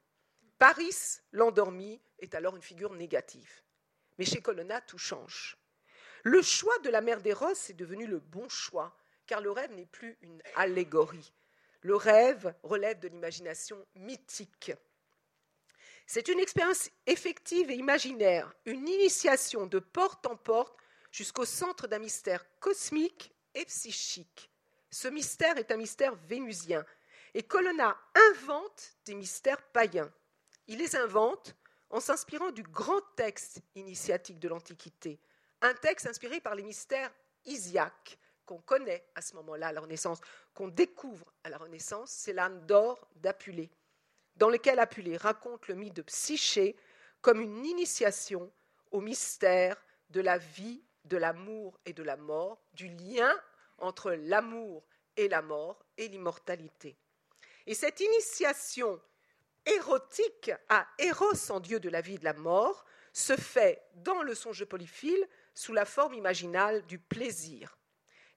Paris, l'endormi, est alors une figure négative. Mais chez Colonna, tout change. Le choix de la mère des Roses est devenu le bon choix, car le rêve n'est plus une allégorie. Le rêve relève de l'imagination mythique. C'est une expérience effective et imaginaire, une initiation de porte en porte jusqu'au centre d'un mystère cosmique et psychique. Ce mystère est un mystère vénusien, et Colonna invente des mystères païens. Il les invente en s'inspirant du grand texte initiatique de l'Antiquité, un texte inspiré par les mystères isiaques qu'on connaît à ce moment-là, à la Renaissance, qu'on découvre à la Renaissance, c'est l'âne d'or d'Apulée, dans lequel Apulée raconte le mythe de Psyché comme une initiation au mystère de la vie, de l'amour et de la mort, du lien entre l'amour et la mort et l'immortalité. Et cette initiation érotique à Eros en dieu de la vie et de la mort se fait dans le songe Polyphile sous la forme imaginale du plaisir.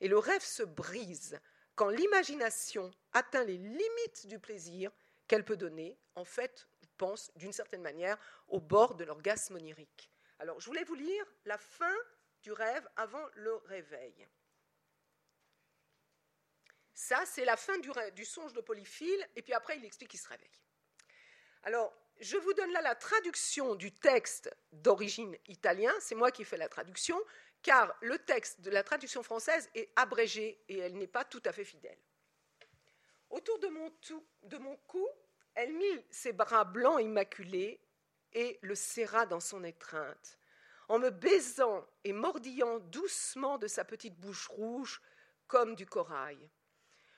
Et le rêve se brise quand l'imagination atteint les limites du plaisir qu'elle peut donner, en fait, pense d'une certaine manière au bord de l'orgasme onirique. Alors, je voulais vous lire la fin du rêve avant le réveil. Ça, c'est la fin du, du songe de Polyphile, et puis après, il explique qu'il se réveille. Alors, je vous donne là la traduction du texte d'origine italien, c'est moi qui fais la traduction, car le texte de la traduction française est abrégé et elle n'est pas tout à fait fidèle. Autour de mon, de mon cou, elle mit ses bras blancs immaculés et le serra dans son étreinte, en me baisant et mordillant doucement de sa petite bouche rouge comme du corail.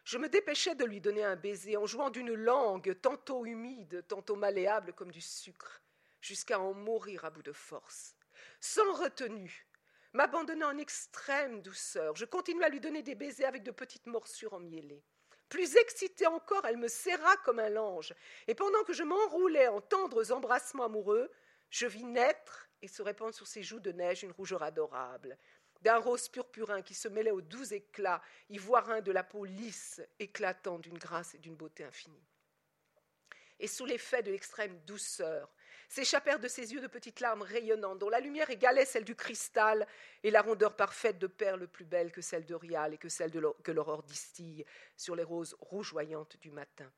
Je me dépêchais de lui donner un baiser en jouant d'une langue tantôt humide, tantôt malléable comme du sucre, jusqu'à en mourir à bout de force. Sans retenue, m'abandonnant en extrême douceur, je continuai à lui donner des baisers avec de petites morsures emmiellées. Plus excitée encore, elle me serra comme un lange, et pendant que je m'enroulais en tendres embrassements amoureux, je vis naître et se répandre sur ses joues de neige une rougeur adorable, d'un rose purpurin qui se mêlait aux doux éclats ivoirins de la peau lisse, éclatant d'une grâce et d'une beauté infinie. Et sous l'effet de l'extrême douceur, s'échappèrent de ses yeux de petites larmes rayonnantes, dont la lumière égalait celle du cristal et la rondeur parfaite de perles plus belle que celle de Rial et que celle que l'aurore distille sur les roses rougeoyantes du matin.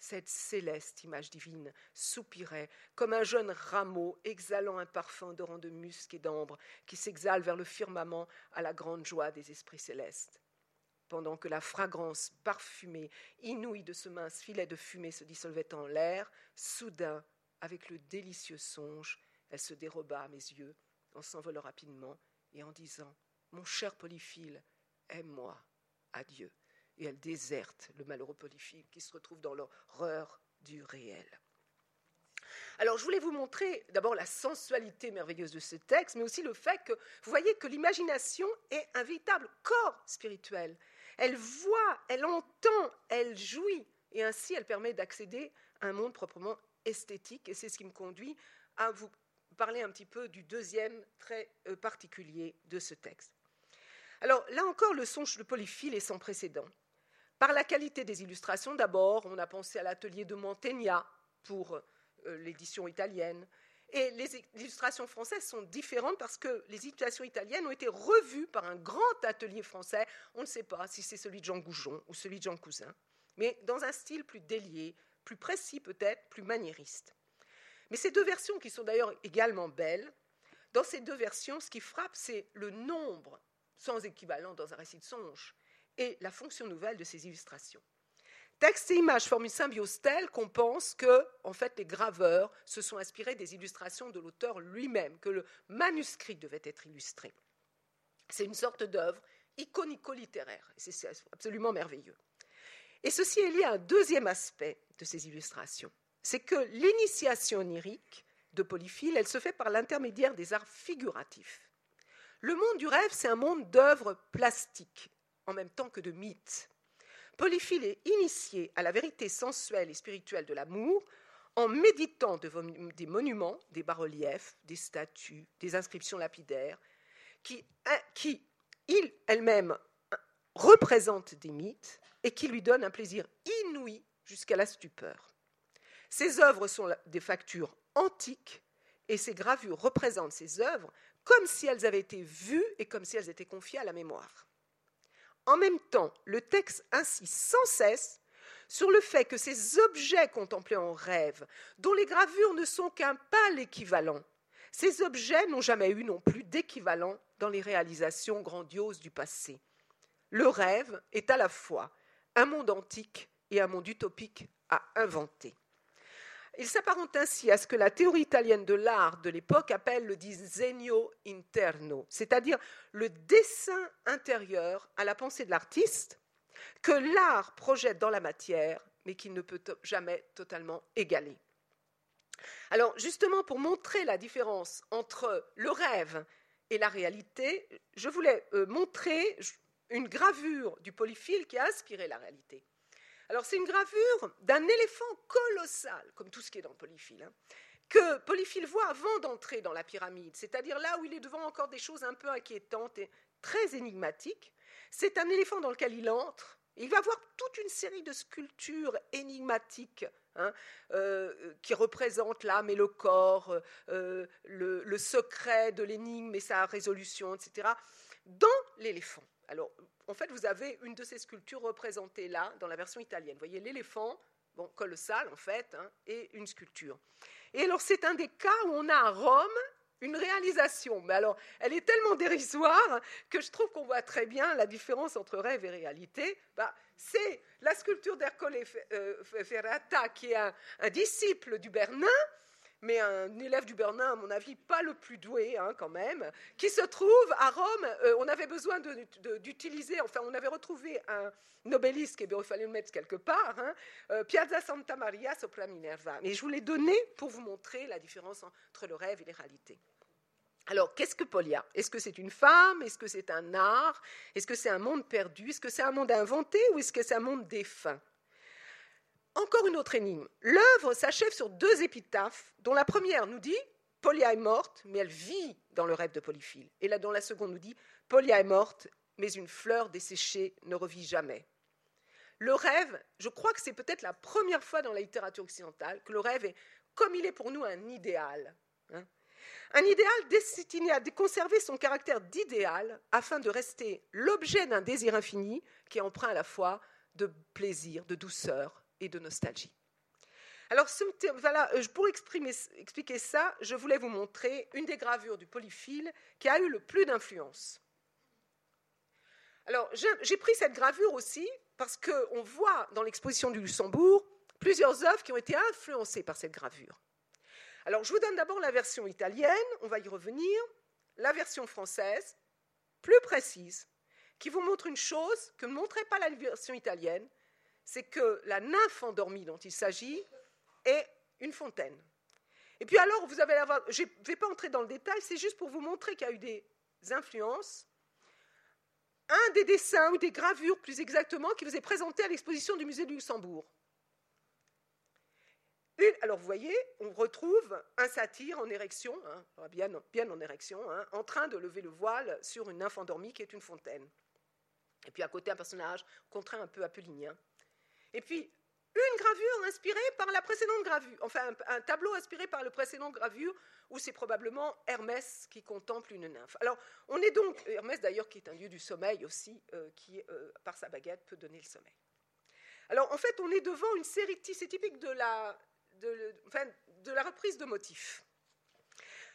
Cette céleste image divine soupirait comme un jeune rameau exhalant un parfum d'oran de musc et d'ambre qui s'exhale vers le firmament à la grande joie des esprits célestes. Pendant que la fragrance parfumée, inouïe de ce mince filet de fumée se dissolvait en l'air, soudain, avec le délicieux songe, elle se déroba à mes yeux en s'envolant rapidement et en disant Mon cher Polyphile, aime-moi, adieu et elle déserte le malheureux Polyphile qui se retrouve dans l'horreur du réel. Alors, je voulais vous montrer d'abord la sensualité merveilleuse de ce texte, mais aussi le fait que vous voyez que l'imagination est un véritable corps spirituel. Elle voit, elle entend, elle jouit, et ainsi elle permet d'accéder à un monde proprement esthétique, et c'est ce qui me conduit à vous parler un petit peu du deuxième trait euh, particulier de ce texte. Alors là encore, le songe de Polyphile est sans précédent. Par la qualité des illustrations, d'abord, on a pensé à l'atelier de Mantegna pour euh, l'édition italienne. Et les illustrations françaises sont différentes parce que les illustrations italiennes ont été revues par un grand atelier français. On ne sait pas si c'est celui de Jean Goujon ou celui de Jean Cousin, mais dans un style plus délié, plus précis peut-être, plus maniériste. Mais ces deux versions, qui sont d'ailleurs également belles, dans ces deux versions, ce qui frappe, c'est le nombre sans équivalent dans un récit de songe et la fonction nouvelle de ces illustrations. Texte et images forment une symbiose telle qu'on pense que, en fait, les graveurs se sont inspirés des illustrations de l'auteur lui-même, que le manuscrit devait être illustré. C'est une sorte d'œuvre iconico-littéraire, c'est absolument merveilleux. Et ceci est lié à un deuxième aspect de ces illustrations, c'est que l'initiation onirique de Polyphile, elle se fait par l'intermédiaire des arts figuratifs. Le monde du rêve, c'est un monde d'œuvres plastiques, en même temps que de mythes. Polyphile est initié à la vérité sensuelle et spirituelle de l'amour en méditant des monuments, des bas-reliefs, des statues, des inscriptions lapidaires, qui, qui elles-mêmes représentent des mythes et qui lui donnent un plaisir inouï jusqu'à la stupeur. Ces œuvres sont des factures antiques et ces gravures représentent ces œuvres comme si elles avaient été vues et comme si elles étaient confiées à la mémoire. En même temps, le texte insiste sans cesse sur le fait que ces objets contemplés en rêve, dont les gravures ne sont qu'un pâle équivalent, ces objets n'ont jamais eu non plus d'équivalent dans les réalisations grandioses du passé. Le rêve est à la fois un monde antique et un monde utopique à inventer. Il s'apparente ainsi à ce que la théorie italienne de l'art de l'époque appelle le disegno interno, c'est-à-dire le dessin intérieur à la pensée de l'artiste que l'art projette dans la matière, mais qui ne peut jamais totalement égaler. Alors justement, pour montrer la différence entre le rêve et la réalité, je voulais euh, montrer une gravure du polyphile qui a inspiré la réalité. Alors c'est une gravure d'un éléphant colossal, comme tout ce qui est dans Polyphile, hein, que Polyphile voit avant d'entrer dans la pyramide, c'est-à-dire là où il est devant encore des choses un peu inquiétantes et très énigmatiques. C'est un éléphant dans lequel il entre. il va voir toute une série de sculptures énigmatiques hein, euh, qui représentent l'âme et le corps, euh, le, secret de l'énigme et sa résolution, etc., dans l'éléphant. Alors, en fait, vous avez une de ces sculptures représentées là, dans la version italienne. Vous voyez l'éléphant, colossal en fait, hein, et une sculpture. Et alors, c'est un des cas où on a à Rome une réalisation. Mais alors, elle est tellement dérisoire que je trouve qu'on voit très bien la différence entre rêve et réalité. Bah, c'est la sculpture d'Ercole euh, Ferrata, qui est un disciple du Bernin, mais un élève du Bernin, à mon avis, pas le plus doué hein, quand même, qui se trouve à Rome. Euh, on avait besoin d'utiliser, enfin, on avait retrouvé un obélisque, et bien il fallait le mettre quelque part, hein, euh, Piazza Santa Maria sopra Minerva. Mais je vous l'ai donné pour vous montrer la différence entre le rêve et les réalités. Alors, qu'est-ce que Polia Est-ce que c'est une femme? Est-ce que c'est un art? Est-ce que c'est un monde perdu? Est-ce que c'est un monde inventé? Ou est-ce que c'est un monde défunt? Encore une autre énigme. L'œuvre s'achève sur deux épitaphes, dont la première nous dit Polia est morte, mais elle vit dans le rêve de Polyphile. Et là, la seconde nous dit Polia est morte, mais une fleur desséchée ne revit jamais. Le rêve, je crois que c'est peut-être la première fois dans la littérature occidentale que le rêve est, comme il est pour nous, un idéal. Hein. un idéal destiné à conserver son caractère d'idéal afin de rester l'objet d'un désir infini qui est emprunt à la fois de plaisir, de douceur et de nostalgie. Alors, euh, pour expliquer ça, je voulais vous montrer une des gravures du polyphile qui a eu le plus d'influence. Alors, j'ai pris cette gravure aussi parce qu'on voit dans l'exposition du Luxembourg plusieurs œuvres qui ont été influencées par cette gravure. Alors, je vous donne d'abord la version italienne, on va y revenir, la version française, plus précise, qui vous montre une chose que ne montrait pas la version italienne, c'est que la nymphe endormie dont il s'agit est une fontaine. Et puis alors, vous allez avoir, je ne vais pas entrer dans le détail, c'est juste pour vous montrer qu'il y a eu des influences. Un des dessins ou des gravures, plus exactement, qui vous est présenté à l'exposition du musée du Luxembourg. alors vous voyez, on retrouve un satyre en érection, hein, bien, en érection, hein, en train de lever le voile sur une nymphe endormie qui est une fontaine. Et puis à côté, un personnage contraint un peu apollinien. Et puis une gravure inspirée par la précédente gravure, enfin un, tableau inspiré par le précédent gravure, où c'est probablement Hermès qui contemple une nymphe. Alors, on est donc, Hermès d'ailleurs qui est un dieu du sommeil aussi, euh, qui euh, par sa baguette peut donner le sommeil. Alors, en fait, on est devant une série, c'est typique de la, de, de la reprise de motifs.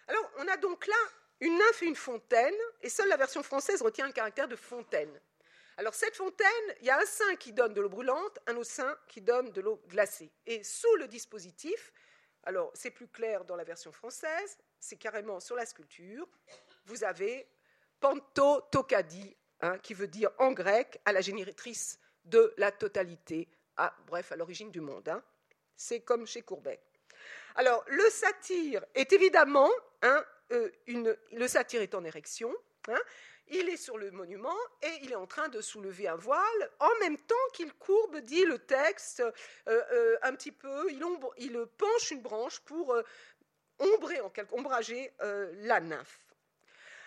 Alors, on a donc là une nymphe et une fontaine, et seule la version française retient le caractère de fontaine. Alors cette fontaine, il y a un sein qui donne de l'eau brûlante, un autre sein qui donne de l'eau glacée. Et sous le dispositif, alors c'est plus clair dans la version française, c'est carrément sur la sculpture, vous avez panto tokadi, hein, qui veut dire en grec à la génératrice de la totalité, à, bref, à l'origine du monde. Hein. C'est comme chez Courbet. Alors le satyre est évidemment, hein, euh, le satyre est en érection, il est sur le monument et il est en train de soulever un voile en même temps qu'il courbe, dit le texte, euh, euh, un petit peu, il, penche une branche pour euh, ombrer, en quelque, ombrager la nymphe.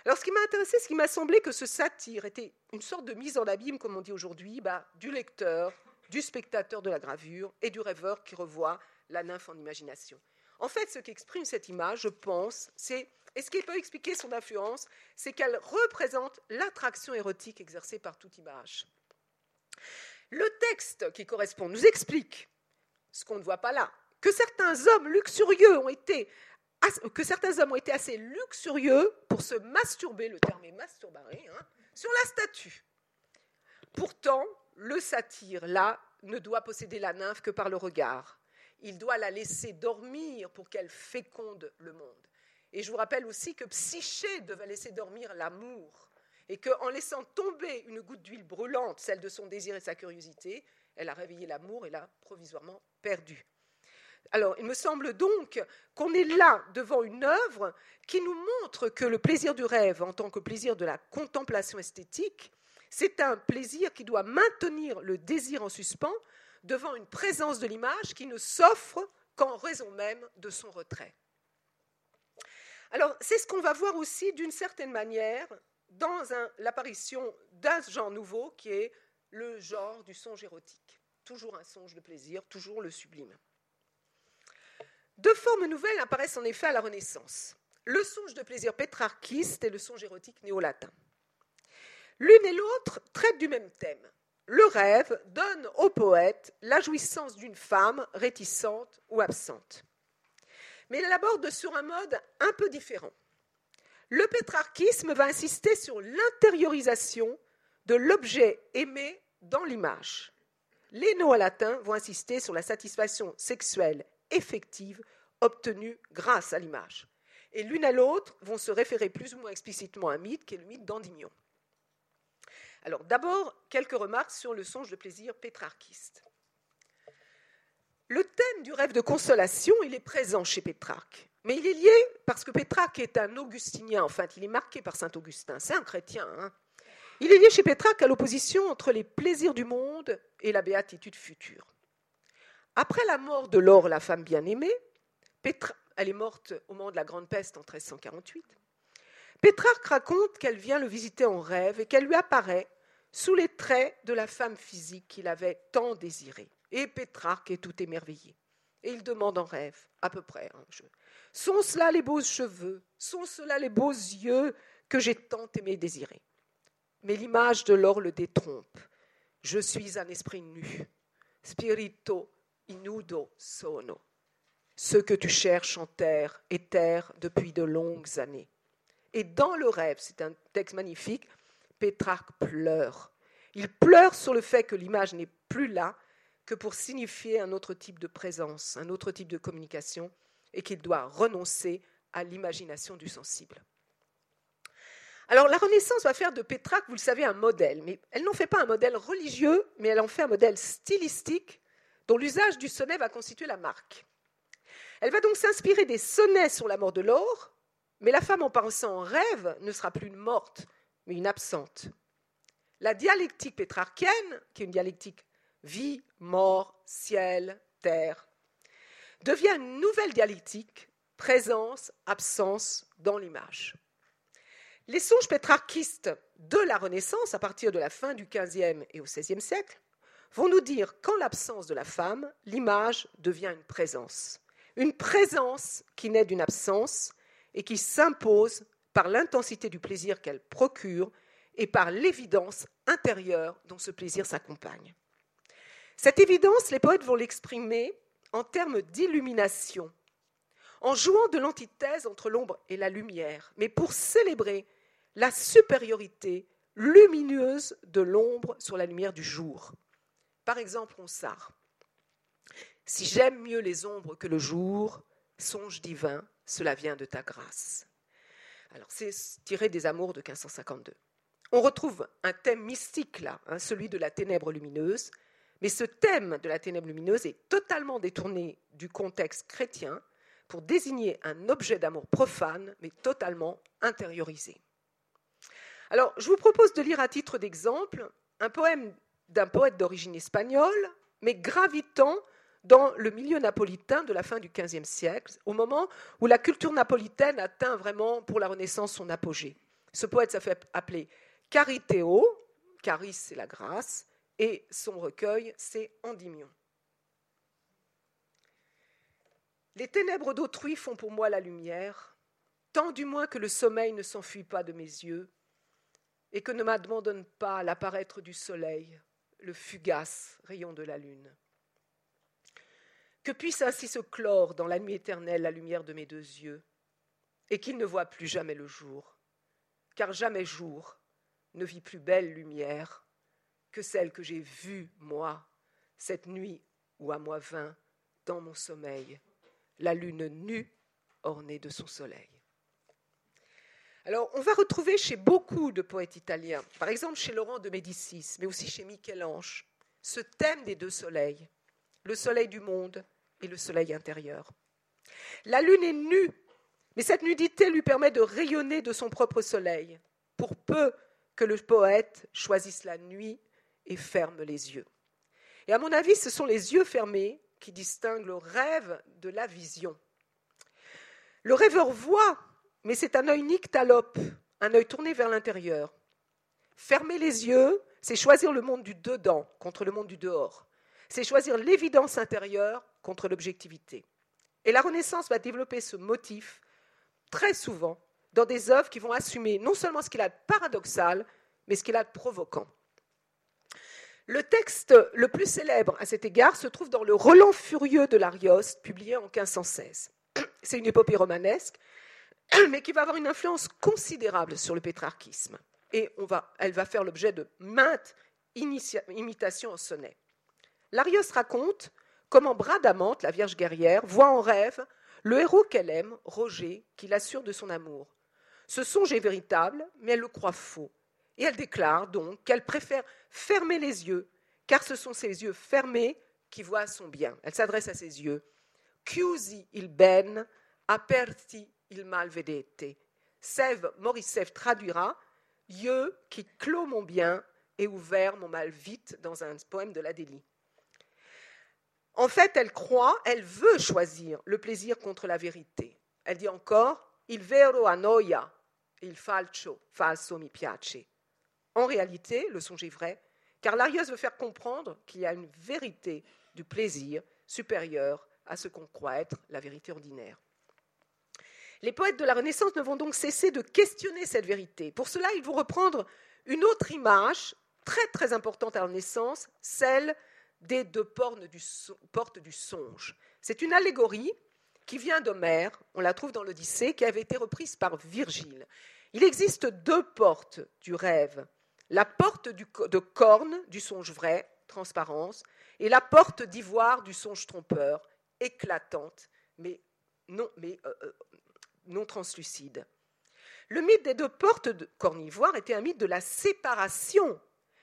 Alors, ce qui m'a intéressé, ce qui m'a semblé que ce satire était une sorte de mise en abîme, comme on dit aujourd'hui, bah, du lecteur, du spectateur de la gravure et du rêveur qui revoit la nymphe en imagination. En fait, ce qu'exprime cette image, je pense, c'est et ce qui peut expliquer son influence, c'est qu'elle représente l'attraction érotique exercée par toute image. Le texte qui correspond nous explique ce qu'on ne voit pas là, que certains hommes luxurieux ont été que certains hommes ont été assez luxurieux pour se masturber, le terme est masturber, hein, sur la statue. Pourtant, le satyre, là, ne doit posséder la nymphe que par le regard. Il doit la laisser dormir pour qu'elle féconde le monde. Et je vous rappelle aussi que Psyché devait laisser dormir l'amour, et qu'en laissant tomber une goutte d'huile brûlante, celle de son désir et sa curiosité, elle a réveillé l'amour et l'a provisoirement perdu. Alors, il me semble donc qu'on est là devant une œuvre qui nous montre que le plaisir du rêve, en tant que plaisir de la contemplation esthétique, c'est un plaisir qui doit maintenir le désir en suspens devant une présence de l'image qui ne s'offre qu'en raison même de son retrait. Alors, c'est ce qu'on va voir aussi d'une certaine manière dans l'apparition d'un genre nouveau qui est le genre du songe érotique. Toujours un songe de plaisir, toujours le sublime. Deux formes nouvelles apparaissent en effet à la Renaissance. Le songe de plaisir pétrarchiste et le songe érotique néo-latin. L'une et l'autre traitent du même thème. Le rêve donne au poète la jouissance d'une femme réticente ou absente mais il l'aborde sur un mode un peu différent. Le pétrarchisme va insister sur l'intériorisation de l'objet aimé dans l'image. Les néo-latins vont insister sur la satisfaction sexuelle effective obtenue grâce à l'image. Et l'une à l'autre vont se référer plus ou moins explicitement à un mythe qui est le mythe d'Endymion. Alors d'abord, quelques remarques sur le songe de plaisir pétrarchiste. Le thème du rêve de consolation, il est présent chez Pétrarque. Mais il est lié parce que Pétrarque est un augustinien, en fait, il est marqué par saint Augustin, c'est un chrétien. Hein. il est lié chez Pétrarque à l'opposition entre les plaisirs du monde et la béatitude future. Après la mort de Laure, la femme bien-aimée, elle est morte au moment de la Grande Peste en 1348, Pétrarque raconte qu'elle vient le visiter en rêve et qu'elle lui apparaît sous les traits de la femme physique qu'il avait tant désirée. Et Pétrarque est tout émerveillé. Et il demande en rêve, à peu près, hein, sont cela les beaux cheveux, sont cela les beaux yeux que j'ai tant aimé désirer Mais l'image de l'or le détrompe. Je suis un esprit nu, spirito inudo sono. Ce que tu cherches en terre est terre depuis de longues années. Et dans le rêve, c'est un texte magnifique, Pétrarque pleure. Il pleure sur le fait que l'image n'est plus là que pour signifier un autre type de présence, un autre type de communication, et qu'il doit renoncer à l'imagination du sensible. Alors la Renaissance va faire de Pétrarque, vous le savez, un modèle, mais elle n'en fait pas un modèle religieux, mais elle en fait un modèle stylistique dont l'usage du sonnet va constituer la marque. Elle va donc s'inspirer des sonnets sur la mort de l'or, mais la femme en pensant en rêve ne sera plus une morte, mais une absente. La dialectique pétrarchienne, qui est une dialectique vie, mort, ciel, terre, devient une nouvelle dialectique, présence, absence dans l'image. Les songes pétrarchistes de la Renaissance, à partir de la fin du XVe et au XVIe siècle, vont nous dire qu'en l'absence de la femme, l'image devient une présence. Une présence qui naît d'une absence et qui s'impose par l'intensité du plaisir qu'elle procure et par l'évidence intérieure dont ce plaisir s'accompagne. Cette évidence, les poètes vont l'exprimer en termes d'illumination, en jouant de l'antithèse entre l'ombre et la lumière, mais pour célébrer la supériorité lumineuse de l'ombre sur la lumière du jour. Par exemple, Ronsard. Si j'aime mieux les ombres que le jour, songe divin, cela vient de ta grâce. Alors, c'est tiré des Amours de 1552. On retrouve un thème mystique là, hein, celui de la ténèbre lumineuse, mais ce thème de la ténèbre lumineuse est totalement détourné du contexte chrétien pour désigner un objet d'amour profane, mais totalement intériorisé. Alors, je vous propose de lire à titre d'exemple un poème d'un poète d'origine espagnole, mais gravitant dans le milieu napolitain de la fin du XVe siècle, au moment où la culture napolitaine atteint vraiment pour la Renaissance son apogée. Ce poète s'est fait appeler Cariteo, Caris c'est la grâce, et son recueil c'est Endymion. Les ténèbres d'autrui font pour moi la lumière, tant du moins que le sommeil ne s'enfuit pas de mes yeux, et que ne m'abandonne pas l'apparaître du soleil, le fugace rayon de la lune. Que puisse ainsi se clore dans la nuit éternelle la lumière de mes deux yeux, et qu'il ne voie plus jamais le jour, car jamais jour ne vit plus belle lumière que celle que j'ai vue, moi, cette nuit où à moi vint, dans mon sommeil, la lune nue ornée de son soleil. Alors, on va retrouver chez beaucoup de poètes italiens, par exemple chez Laurent de Médicis, mais aussi chez Michel-Ange, ce thème des deux soleils, le soleil du monde et le soleil intérieur. La lune est nue, mais cette nudité lui permet de rayonner de son propre soleil, pour peu que le poète choisisse la nuit et ferme les yeux. Et à mon avis, ce sont les yeux fermés qui distinguent le rêve de la vision. Le rêveur voit mais c'est un œil nyctalope, un œil tourné vers l'intérieur. Fermer les yeux, c'est choisir le monde du dedans contre le monde du dehors. C'est choisir l'évidence intérieure contre l'objectivité. Et la Renaissance va développer ce motif très souvent dans des œuvres qui vont assumer non seulement ce qu'il a de paradoxal, mais ce qu'il a de provoquant. Le texte le plus célèbre à cet égard se trouve dans le Roland furieux de l'Arioste, publié en 1516. C'est une épopée romanesque mais qui va avoir une influence considérable sur le pétrarchisme. Et elle va faire l'objet de maintes imitations en sonnet. Larios raconte comment Bradamante, la Vierge guerrière, voit en rêve le héros qu'elle aime, Roger, qui l'assure de son amour. Ce songe est véritable, mais elle le croit faux. Et elle déclare donc qu'elle préfère fermer les yeux, car ce sont ses yeux fermés qui voient son bien. Elle s'adresse à ses yeux. Chiusi il ben, aperti il malvedete. Sève Morissev traduira Yeux qui clôt mon bien et ouvert mon mal vite dans un poème de l'Adélie. En fait, elle croit, elle veut choisir le plaisir contre la vérité. Elle dit encore Il vero annoia, il falso, falso mi piace. En réalité, le songe est vrai, car l'Arius veut faire comprendre qu'il y a une vérité du plaisir supérieure à ce qu'on croit être la vérité ordinaire. Les poètes de la Renaissance ne vont donc cesser de questionner cette vérité. Pour cela, ils vont reprendre une autre image très très importante à la Renaissance, celle des deux portes du, songe. C'est une allégorie qui vient d'Homère, on la trouve dans l'Odyssée, qui avait été reprise par Virgile. Il existe deux portes du rêve. La porte de corne du songe vrai, transparence, et la porte d'ivoire du songe trompeur, éclatante, mais, non, euh, euh, non translucide. Le mythe des deux portes de Cornivoire était un mythe de la séparation,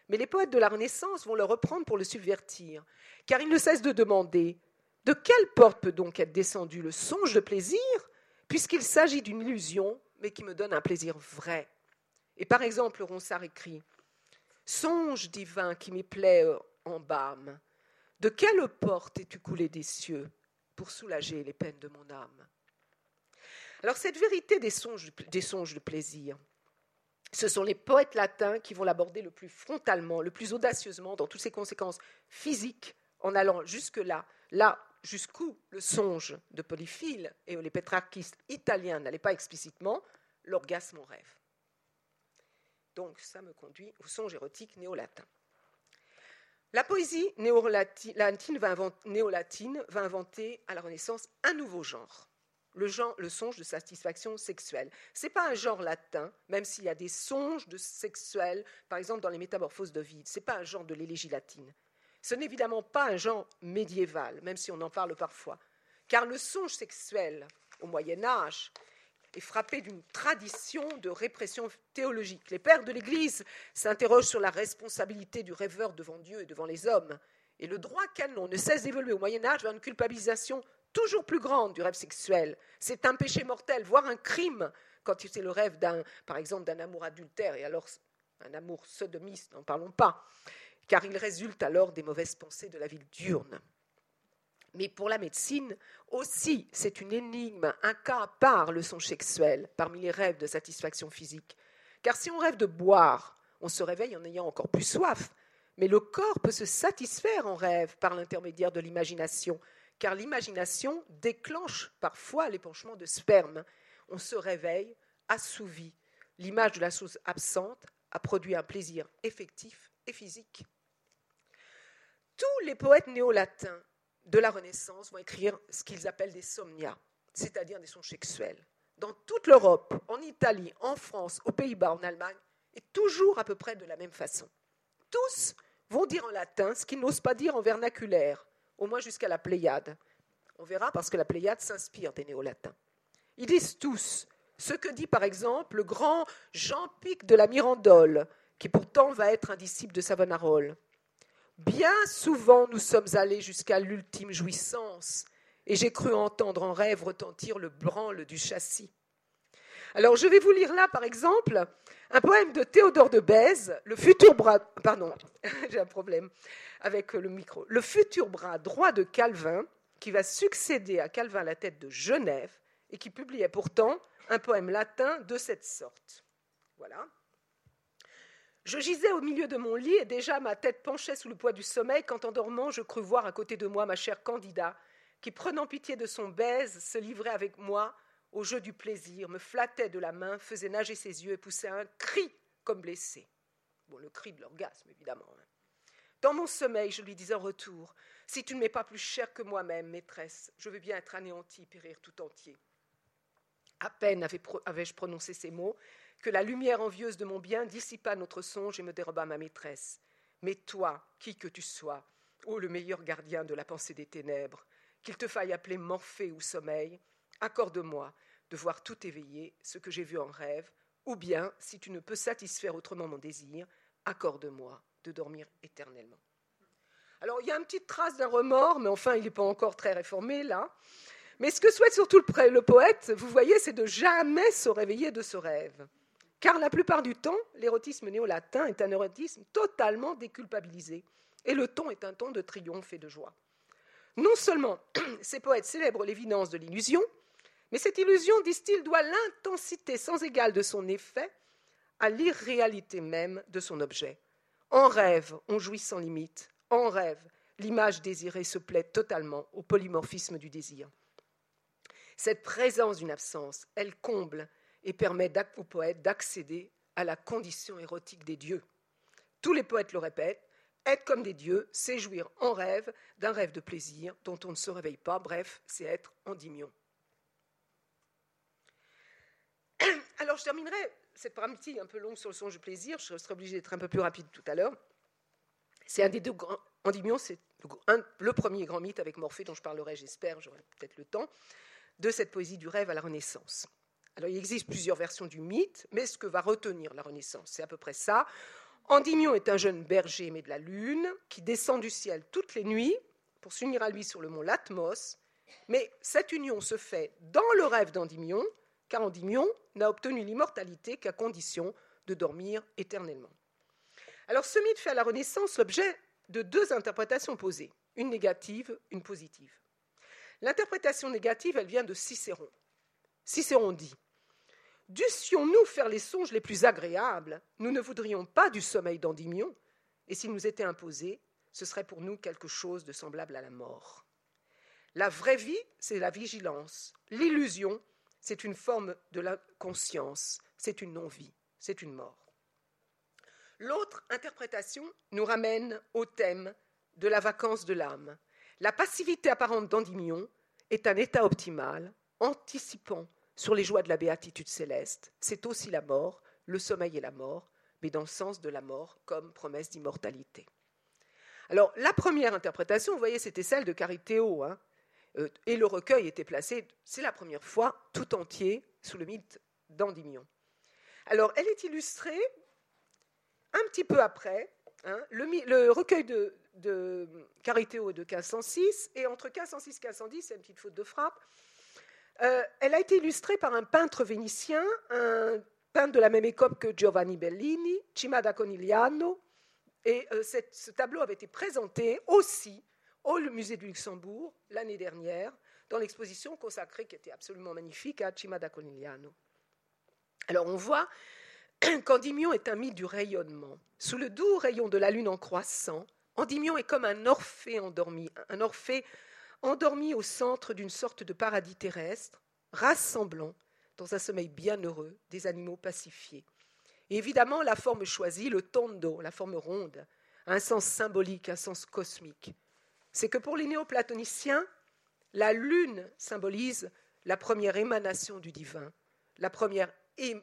mais les poètes de la Renaissance vont le reprendre pour le subvertir, car ils ne cessent de demander De quelle porte peut donc être descendu le songe de plaisir, puisqu'il s'agit d'une illusion, mais qui me donne un plaisir vrai Et par exemple, Ronsard écrit Songe divin qui m'y plaît euh, en bâme, de quelle porte es-tu coulé des cieux pour soulager les peines de mon âme? Alors, cette vérité des songes, de plaisir, ce sont les poètes latins qui vont l'aborder le plus frontalement, le plus audacieusement dans toutes ses conséquences physiques, en allant jusque-là, là jusqu'où le songe de Polyphile et les pétrarchistes italiens n'allaient pas explicitement, l'orgasme en rêve. Donc ça me conduit au songe érotique néo-latin. La poésie néo-latine va, inventer à la Renaissance un nouveau genre, le, songe de satisfaction sexuelle. Ce n'est pas un genre latin, même s'il y a des songes de sexuels, par exemple dans les Métamorphoses d'Ovide. Ce n'est pas un genre de l'élégie latine. Ce n'est évidemment pas un genre médiéval, même si on en parle parfois, car le songe sexuel au Moyen Âge est frappé d'une tradition de répression théologique. Les pères de l'Église s'interrogent sur la responsabilité du rêveur devant Dieu et devant les hommes. Et le droit canon ne cesse d'évoluer au Moyen Âge vers une culpabilisation toujours plus grande du rêve sexuel. C'est un péché mortel, voire un crime, quand c'est le rêve d'un, par exemple, d'un amour adultère, et alors un amour sodomiste, n'en parlons pas, car il résulte alors des mauvaises pensées de la ville diurne. Mais pour la médecine aussi, c'est une énigme, un cas à part le songe sexuel parmi les rêves de satisfaction physique. Car si on rêve de boire, on se réveille en ayant encore plus soif. Mais le corps peut se satisfaire en rêve par l'intermédiaire de l'imagination, car l'imagination déclenche parfois l'épanchement de sperme. On se réveille assouvi. L'image de la chose absente a produit un plaisir effectif et physique. Tous les poètes néo-latins de la Renaissance vont écrire ce qu'ils appellent des somnia, c'est-à-dire des songes sexuels. Dans toute l'Europe, en Italie, en France, aux Pays-Bas, en Allemagne, et toujours à peu près de la même façon. Tous vont dire en latin ce qu'ils n'osent pas dire en vernaculaire, au moins jusqu'à la Pléiade. On verra parce que la Pléiade s'inspire des néo-latins. Ils disent tous ce que dit par exemple le grand Jean Pic de la Mirandole, qui pourtant va être un disciple de Savonarole. Bien souvent nous sommes allés jusqu'à l'ultime jouissance, et j'ai cru entendre en rêve retentir le branle du châssis. Alors je vais vous lire là, par exemple, un poème de Théodore de Bèze, le futur bras, pardon, j'ai un problème avec le micro, le futur bras droit de Calvin, qui va succéder à Calvin la tête de Genève, et qui publiait pourtant un poème latin de cette sorte. Voilà. Je gisais au milieu de mon lit et déjà ma tête penchait sous le poids du sommeil quand en dormant je crus voir à côté de moi ma chère Candida, qui prenant pitié de son baise se livrait avec moi au jeu du plaisir, me flattait de la main, faisait nager ses yeux et poussait un cri comme blessé. Bon, le cri de l'orgasme, évidemment. Hein. Dans mon sommeil, je lui disais en retour Si tu ne m'es pas plus chère que moi-même, maîtresse, je veux bien être anéanti, périr tout entier. À peine avais-je prononcé ces mots que la lumière envieuse de mon bien dissipa notre songe et me déroba ma maîtresse. Mais toi, qui que tu sois, ô le meilleur gardien de la pensée des ténèbres, qu'il te faille appeler Morphée ou sommeil, accorde-moi de voir tout éveillé ce que j'ai vu en rêve, ou bien, si tu ne peux satisfaire autrement mon désir, accorde-moi de dormir éternellement. Alors, il y a une petite trace d'un remords, mais enfin, il n'est pas encore très réformé là. Mais ce que souhaite surtout le, poète, vous voyez, c'est de jamais se réveiller de ce rêve. Car la plupart du temps, l'érotisme néo-latin est un érotisme totalement déculpabilisé, et le ton est un ton de triomphe et de joie. Non seulement ces poètes célèbrent l'évidence de l'illusion, mais cette illusion, disent-ils, doit l'intensité sans égale de son effet à l'irréalité même de son objet. En rêve, on jouit sans limite. En rêve, l'image désirée se plaît totalement au polymorphisme du désir. Cette présence d'une absence, elle comble et permet aux poètes d'accéder à la condition érotique des dieux. Tous les poètes le répètent, être comme des dieux, c'est jouir en rêve d'un rêve de plaisir dont on ne se réveille pas, bref, c'est être endymion. Alors je terminerai cette partie un peu longue sur le songe de plaisir, je serai obligé d'être un peu plus rapide tout à l'heure. C'est un des deux grands. Endymion, c'est le, le, premier grand mythe avec Morphée dont je parlerai, j'espère, j'aurai peut-être le temps, de cette poésie du rêve à la Renaissance. Alors il existe plusieurs versions du mythe, mais ce que va retenir la Renaissance, c'est à peu près ça. Endymion est un jeune berger aimé de la lune qui descend du ciel toutes les nuits pour s'unir à lui sur le mont Latmos, mais cette union se fait dans le rêve d'Endymion, car Endymion n'a obtenu l'immortalité qu'à condition de dormir éternellement. Alors ce mythe fait à la Renaissance l'objet de deux interprétations posées, une négative, une positive. L'interprétation négative, elle vient de Cicéron. Cicéron dit Dussions-nous faire les songes les plus agréables, nous ne voudrions pas du sommeil d'Endymion, et s'il nous était imposé, ce serait pour nous quelque chose de semblable à la mort. La vraie vie, c'est la vigilance. L'illusion, c'est une forme de la conscience, c'est une non-vie, c'est une mort. L'autre interprétation nous ramène au thème de la vacance de l'âme. La passivité apparente d'Endymion est un état optimal, anticipant sur les joies de la béatitude céleste. C'est aussi la mort, le sommeil et la mort, mais dans le sens de la mort comme promesse d'immortalité. Alors, la première interprétation, vous voyez, c'était celle de Carithéo, hein, euh, et le recueil était placé, c'est la première fois, tout entier sous le mythe d'Endymion. Alors, elle est illustrée un petit peu après, hein, le, recueil de, de Carithéo de 1506, et entre 1506 et 1510, c'est une petite faute de frappe, euh, elle a été illustrée par un peintre vénitien, un peintre de la même époque que Giovanni Bellini, Cimada Conigliano, et euh, ce tableau avait été présenté aussi au Musée du Luxembourg l'année dernière, dans l'exposition consacrée, qui était absolument magnifique, à Cimada Conigliano. Alors on voit qu'Endymion est un mythe du rayonnement. Sous le doux rayon de la lune en croissant, Endymion est comme un Orphée endormi, un Orphée endormi au centre d'une sorte de paradis terrestre, rassemblant, dans un sommeil bienheureux, des animaux pacifiés. Évidemment, la forme choisie, le tondo, la forme ronde, a un sens symbolique, un sens cosmique. C'est que pour les néoplatoniciens, la lune symbolise la première émanation du divin, la première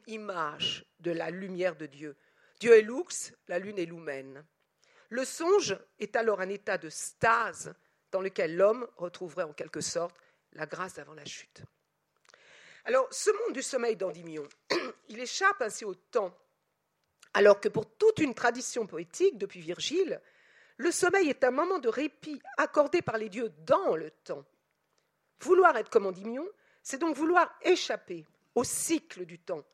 image de la lumière de Dieu. Dieu est lux, la lune est lumen. Le songe est alors un état de stase dans lequel l'homme retrouverait en quelque sorte la grâce avant la chute. Alors, ce monde du sommeil d'Endymion, il échappe ainsi au temps, alors que pour toute une tradition poétique, depuis Virgile, le sommeil est un moment de répit accordé par les dieux dans le temps. Vouloir être comme Endymion, c'est donc vouloir échapper au cycle du temps,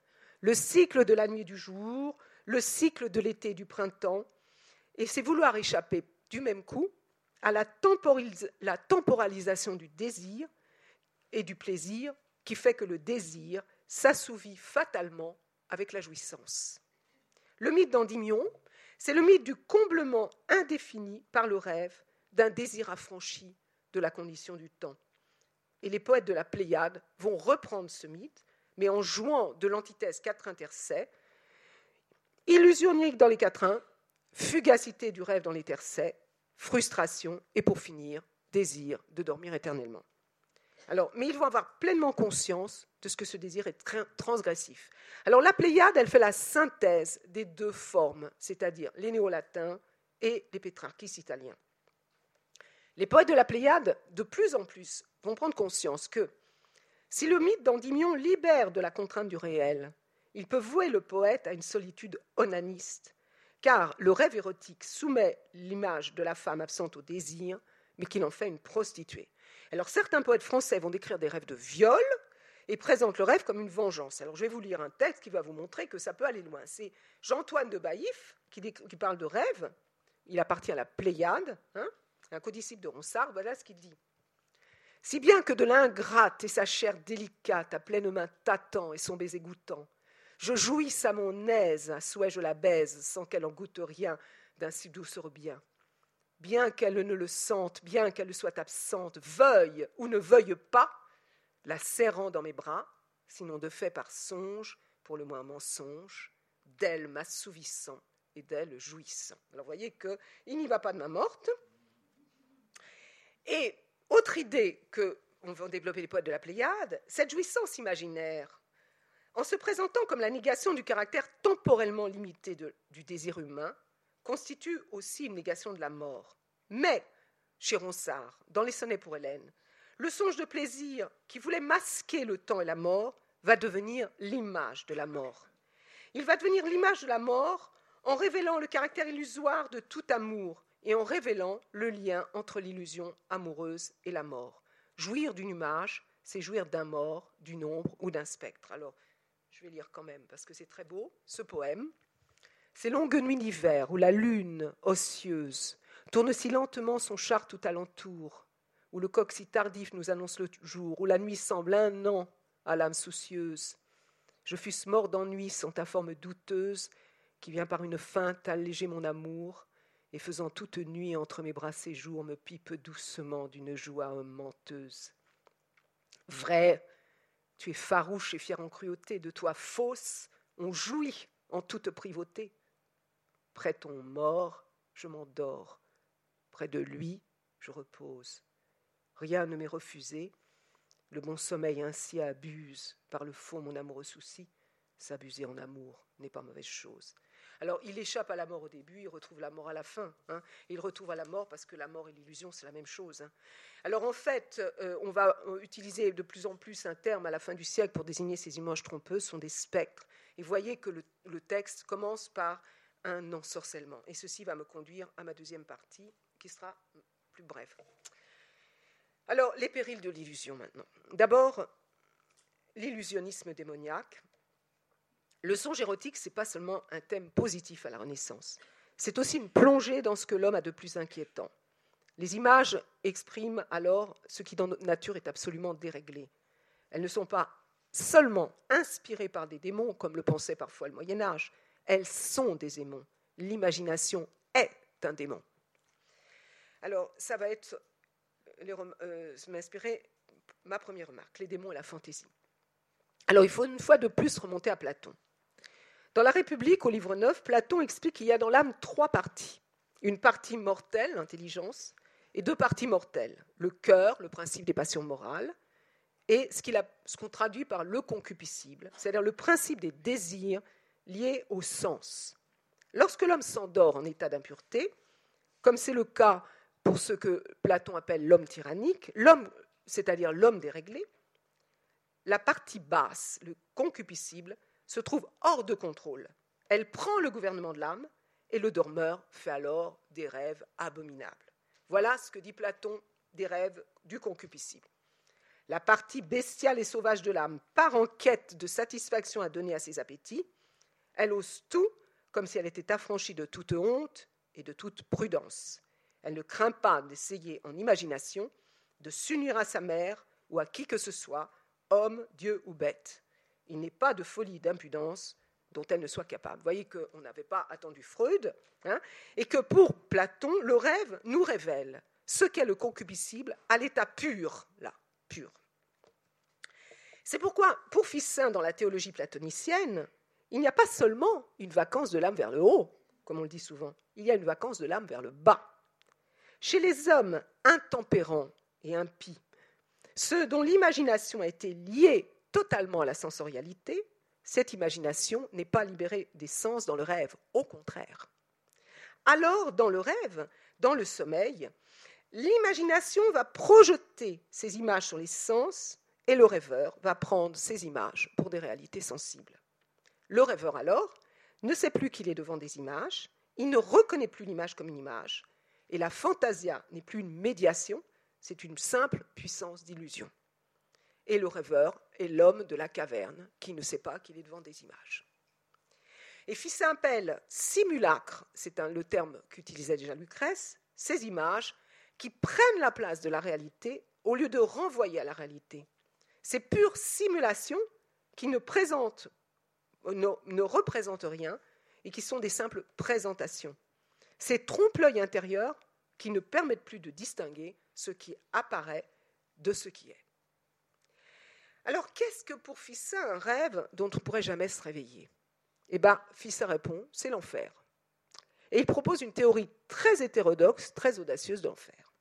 le cycle de la nuit et du jour, le cycle de l'été et du printemps, et c'est vouloir échapper du même coup à la, temporalisation du désir et du plaisir qui fait que le désir s'assouvit fatalement avec la jouissance. Le mythe d'Endymion, c'est le mythe du comblement indéfini par le rêve d'un désir affranchi de la condition du temps. Et les poètes de la Pléiade vont reprendre ce mythe, mais en jouant de l'antithèse quatrain tercet, illusionique dans les quatrains, fugacité du rêve dans les tercets, frustration et pour finir, désir de dormir éternellement. Mais ils vont avoir pleinement conscience de ce que ce désir est transgressif. Alors la Pléiade, elle fait la synthèse des deux formes, c'est-à-dire les néo-latins et les pétrarchis italiens. Les poètes de la Pléiade, de plus en plus, vont prendre conscience que si le mythe d'Endymion libère de la contrainte du réel, il peut vouer le poète à une solitude onaniste car le rêve érotique soumet l'image de la femme absente au désir, mais qui en fait une prostituée. Alors certains poètes français vont décrire des rêves de viol et présentent le rêve comme une vengeance. Alors je vais vous lire un texte qui va vous montrer que ça peut aller loin. C'est Jean-Antoine de Baïf qui, parle de rêve. Il appartient à la Pléiade, hein, un codisciple de Ronsard. Voilà ce qu'il dit. Si bien que de l'ingrate et sa chair délicate à pleine main t'attend et son baiser goûtant, je jouisse à mon aise, à souhait je la baise, sans qu'elle en goûte rien d'un si doux bien. Bien qu'elle ne le sente, bien qu'elle soit absente, veuille ou ne veuille pas, la serrant dans mes bras, sinon de fait par songe, pour le moins mensonge, d'elle m'assouvissant et d'elle jouissant. Alors vous voyez qu'il n'y va pas de ma morte. Et autre idée que on développer les poètes de la Pléiade, cette jouissance imaginaire en se présentant comme la négation du caractère temporellement limité du désir humain, constitue aussi une négation de la mort. Mais, chez Ronsard, dans les sonnets pour Hélène, le songe de plaisir qui voulait masquer le temps et la mort va devenir l'image de la mort. Il va devenir l'image de la mort en révélant le caractère illusoire de tout amour et en révélant le lien entre l'illusion amoureuse et la mort. Jouir d'une image, c'est jouir d'un mort, d'une ombre ou d'un spectre. Alors, je vais lire quand même parce que c'est très beau, ce poème. Ces longues nuits d'hiver où la lune, osseuse, tourne si lentement son char tout alentour, où le coq si tardif nous annonce le jour, où la nuit semble un an à l'âme soucieuse. Je fusse mort d'ennui sans ta forme douteuse, qui vient par une feinte alléger mon amour, et faisant toute nuit entre mes bras séjour, me pipe doucement d'une joie menteuse. Vrai, tu es farouche et fier en cruauté, de toi fausse, on jouit en toute privauté. Près ton mort, je m'endors, près de lui, je repose. Rien ne m'est refusé, le bon sommeil ainsi abuse par le fond mon amoureux souci. S'abuser en amour n'est pas mauvaise chose. Alors il échappe à la mort au début, il retrouve la mort à la fin. Hein. Il retrouve à la mort parce que la mort et l'illusion, c'est la même chose. Hein. Alors en fait, euh, on va euh, utiliser de plus en plus un terme à la fin du siècle pour désigner ces images trompeuses, sont des spectres. Et voyez que le texte commence par un ensorcellement. Et ceci va me conduire à ma deuxième partie, qui sera plus brève. Alors, les périls de l'illusion maintenant. D'abord, l'illusionnisme démoniaque. Le songe érotique, ce n'est pas seulement un thème positif à la Renaissance, c'est aussi une plongée dans ce que l'homme a de plus inquiétant. Les images expriment alors ce qui dans notre nature est absolument déréglé. Elles ne sont pas seulement inspirées par des démons, comme le pensait parfois le Moyen Âge, elles sont des démons. L'imagination est un démon. Alors, ça va être euh, m'inspirer ma première remarque, les démons et la fantaisie. Alors, il faut une fois de plus remonter à Platon. Dans la République, au livre 9, Platon explique qu'il y a dans l'âme trois parties. Une partie mortelle, l'intelligence, et deux parties mortelles, le cœur, le principe des passions morales, et ce qu'on traduit par le concupiscible, c'est-à-dire le principe des désirs liés au sens. Lorsque l'homme s'endort en état d'impureté, comme c'est le cas pour ce que Platon appelle l'homme tyrannique, l'homme, c'est-à-dire l'homme déréglé, la partie basse, le concupiscible, se trouve hors de contrôle. Elle prend le gouvernement de l'âme et le dormeur fait alors des rêves abominables. Voilà ce que dit Platon des rêves du concupiscible. La partie bestiale et sauvage de l'âme part en quête de satisfaction à donner à ses appétits, elle ose tout comme si elle était affranchie de toute honte et de toute prudence. Elle ne craint pas d'essayer en imagination de s'unir à sa mère ou à qui que ce soit, homme, Dieu ou bête. Il n'est pas de folie d'impudence dont elle ne soit capable. Vous voyez qu'on n'avait pas attendu Freud, hein, et que pour Platon, le rêve nous révèle ce qu'est le concupiscible à l'état pur, là, pur. C'est pourquoi, pour Ficin, dans la théologie platonicienne, il n'y a pas seulement une vacance de l'âme vers le haut, comme on le dit souvent, il y a une vacance de l'âme vers le bas. Chez les hommes intempérants et impies, ceux dont l'imagination a été liée totalement à la sensorialité, cette imagination n'est pas libérée des sens dans le rêve, au contraire. Alors, dans le rêve, dans le sommeil, l'imagination va projeter ces images sur les sens et le rêveur va prendre ces images pour des réalités sensibles. Le rêveur, alors, ne sait plus qu'il est devant des images, il ne reconnaît plus l'image comme une image, et la fantasia n'est plus une médiation, c'est une simple puissance d'illusion. Et le rêveur est l'homme de la caverne qui ne sait pas qu'il est devant des images. Et appelle simulacre, c'est le terme qu'utilisait déjà Lucrèce, ces images qui prennent la place de la réalité au lieu de renvoyer à la réalité. Ces pures simulations qui ne présentent ne, représentent rien et qui sont des simples présentations. Ces trompe-l'œil intérieur qui ne permettent plus de distinguer ce qui apparaît de ce qui est. Alors, qu'est-ce que pour Ficin un rêve dont on ne pourrait jamais se réveiller? Eh bien, Ficin répond c'est l'enfer. Et il propose une théorie très hétérodoxe, très audacieuse de l'enfer.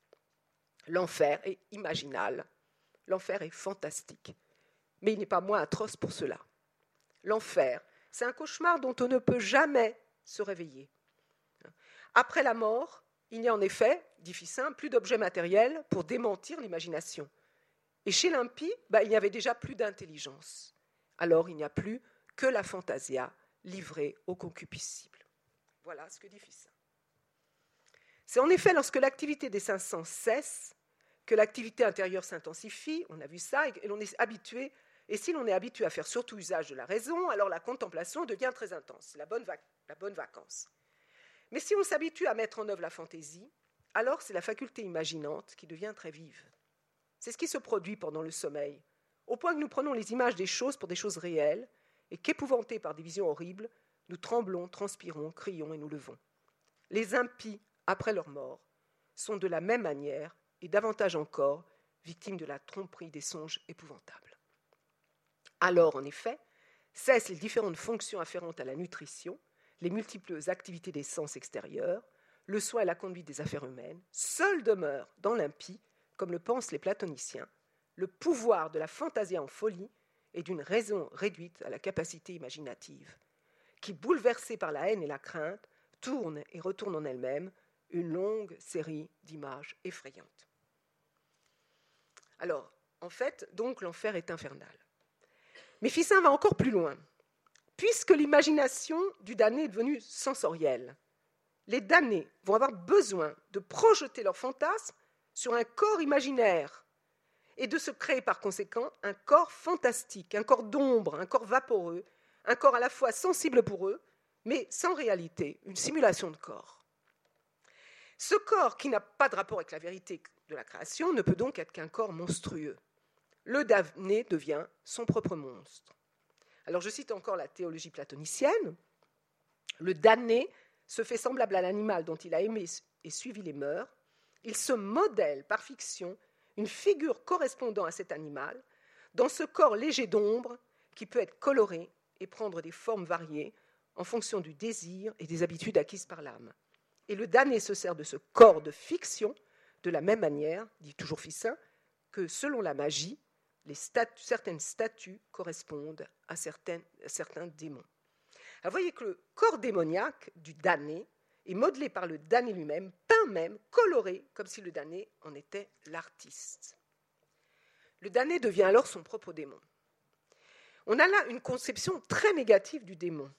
L'enfer est imaginal, l'enfer est fantastique, mais il n'est pas moins atroce pour cela l'enfer. C'est un cauchemar dont on ne peut jamais se réveiller. Après la mort, il n'y a en effet, dit Ficin, plus d'objets matériels pour démentir l'imagination. Et chez l'impie, bah, il n'y avait déjà plus d'intelligence. Alors il n'y a plus que la fantasia livrée au concupiscible. Voilà ce que dit Ficin. C'est en effet lorsque l'activité des cinq sens cesse que l'activité intérieure s'intensifie, on a vu ça, et l'on est habitué, et si l'on est habitué à faire surtout usage de la raison, alors la contemplation devient très intense, la la bonne vacance. Mais si on s'habitue à mettre en œuvre la fantaisie, alors c'est la faculté imaginante qui devient très vive. C'est ce qui se produit pendant le sommeil, au point que nous prenons les images des choses pour des choses réelles, et qu'épouvantés par des visions horribles, nous tremblons, transpirons, crions et nous levons. Les impies, après leur mort, sont de la même manière, et davantage encore, victimes de la tromperie des songes épouvantables. Alors, en effet, cessent les différentes fonctions afférentes à la nutrition, les multiples activités des sens extérieurs, le soin et la conduite des affaires humaines, seul demeure dans l'impie, comme le pensent les platoniciens, le pouvoir de la fantaisie en folie et d'une raison réduite à la capacité imaginative, qui, bouleversée par la haine et la crainte, tourne et retourne en elle-même une longue série d'images effrayantes. Alors, en fait, donc l'enfer est infernal. Mais Ficin va encore plus loin. Puisque l'imagination du damné est devenue sensorielle, les damnés vont avoir besoin de projeter leurs fantasmes sur un corps imaginaire et de se créer par conséquent un corps fantastique, un corps d'ombre, un corps vaporeux, un corps à la fois sensible pour eux, mais sans réalité, une simulation de corps. Ce corps qui n'a pas de rapport avec la vérité de la création ne peut donc être qu'un corps monstrueux. Le damné devient son propre monstre. Alors je cite encore la théologie platonicienne. Le damné se fait semblable à l'animal dont il a aimé et suivi les mœurs. Il se modèle par fiction une figure correspondant à cet animal dans ce corps léger d'ombre qui peut être coloré et prendre des formes variées en fonction du désir et des habitudes acquises par l'âme. Et le damné se sert de ce corps de fiction de la même manière, dit toujours Ficin, que selon la magie, certaines statues correspondent à, certains démons. vous voyez que le corps démoniaque du damné est modelé par le damné lui-même, même, coloré, comme si le damné en était l'artiste. Le damné devient alors son propre démon. On a là une conception très négative du démon.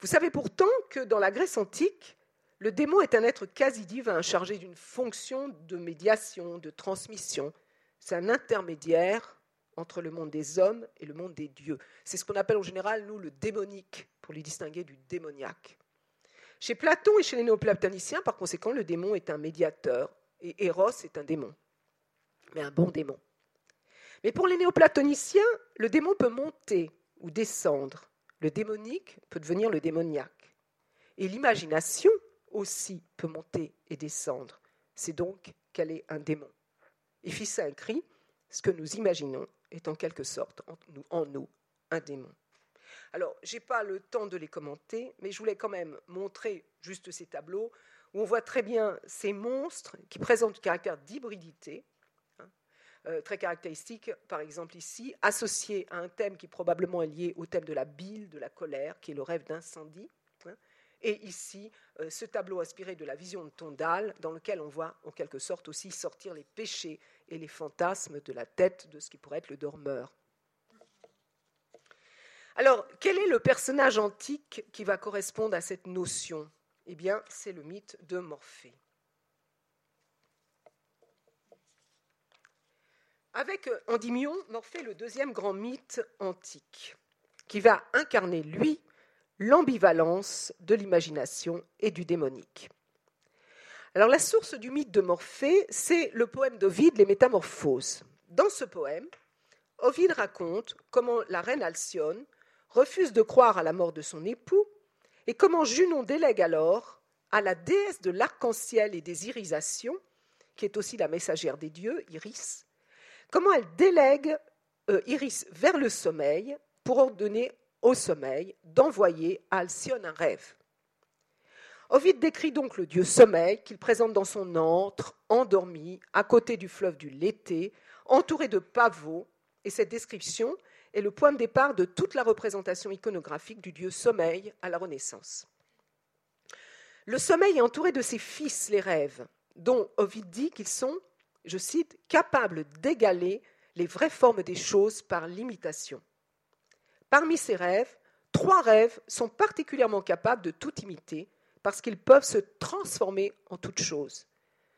Vous savez pourtant que dans la Grèce antique, le démon est un être quasi divin, chargé d'une fonction de médiation, de transmission. C'est un intermédiaire entre le monde des hommes et le monde des dieux. C'est ce qu'on appelle en général, nous, le démonique, pour les distinguer du démoniaque. Chez Platon et chez les néoplatoniciens, par conséquent, le démon est un médiateur, et Eros est un démon, mais un bon démon. Mais pour les néoplatoniciens, le démon peut monter ou descendre. Le démonique peut devenir le démoniaque. Et l'imagination aussi peut monter et descendre. C'est donc qu'elle est un démon. Et Ficin écrit Ce que nous imaginons est en quelque sorte en nous, un démon. Alors, je n'ai pas le temps de les commenter, mais je voulais quand même montrer juste ces tableaux où on voit très bien ces monstres qui présentent un caractère d'hybridité, hein, euh, très caractéristique, par exemple ici, associé à un thème qui probablement est lié au thème de la bile, de la colère, qui est le rêve d'incendie. Hein, et ici, euh, ce tableau inspiré de la vision de Tondal, dans lequel on voit en quelque sorte aussi sortir les péchés et les fantasmes de la tête de ce qui pourrait être le dormeur. Alors, quel est le personnage antique qui va correspondre à cette notion? Eh bien, c'est le mythe de Morphée. Avec Endymion, Morphée est le deuxième grand mythe antique, qui va incarner, lui, l'ambivalence de l'imagination et du démonique. Alors la source du mythe de Morphée, c'est le poème d'Ovide, Les Métamorphoses. Dans ce poème, Ovide raconte comment la reine Alcyone refuse de croire à la mort de son époux et comment Junon délègue alors à la déesse de l'arc-en-ciel et des irisations, qui est aussi la messagère des dieux, Iris, comment elle délègue euh, Iris vers le sommeil pour ordonner au sommeil d'envoyer à Alcyone un rêve. Ovide décrit donc le dieu sommeil qu'il présente dans son antre, endormi, à côté du fleuve du Lété, entouré de pavots, et cette description est le point de départ de toute la représentation iconographique du dieu sommeil à la Renaissance. Le sommeil est entouré de ses fils, les rêves, dont Ovide dit qu'ils sont, je cite, capables d'égaler les vraies formes des choses par l'imitation. Parmi ces rêves, trois rêves sont particulièrement capables de tout imiter, parce qu'ils peuvent se transformer en toute chose.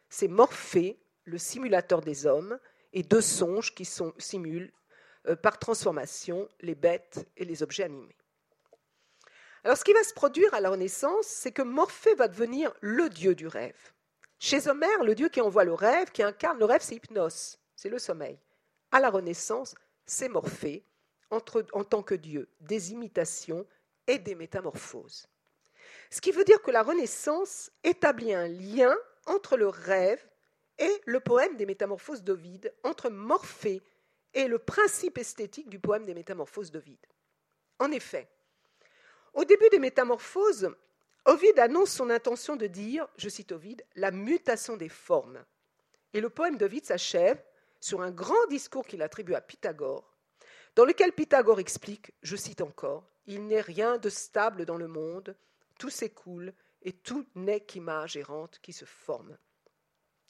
C'est Morphée, le simulateur des hommes, et deux songes qui sont, simulent par transformation les bêtes et les objets animés. Alors ce qui va se produire à la Renaissance, c'est que Morphée va devenir le dieu du rêve. Chez Homère, le dieu qui envoie le rêve, qui incarne le rêve, c'est Hypnos, c'est le sommeil. À la Renaissance, c'est Morphée, en tant que dieu des imitations et des métamorphoses. Ce qui veut dire que la Renaissance établit un lien entre le rêve et le poème des Métamorphoses d'Ovide, entre Morphée et le principe esthétique du poème des Métamorphoses d'Ovide. En effet, au début des Métamorphoses, Ovide annonce son intention de dire, je cite Ovide, la mutation des formes. Et le poème d'Ovide s'achève sur un grand discours qu'il attribue à Pythagore, dans lequel Pythagore explique, je cite encore, Il n'est rien de stable dans le monde, tout s'écoule et tout n'est qu'image errante qui se forme.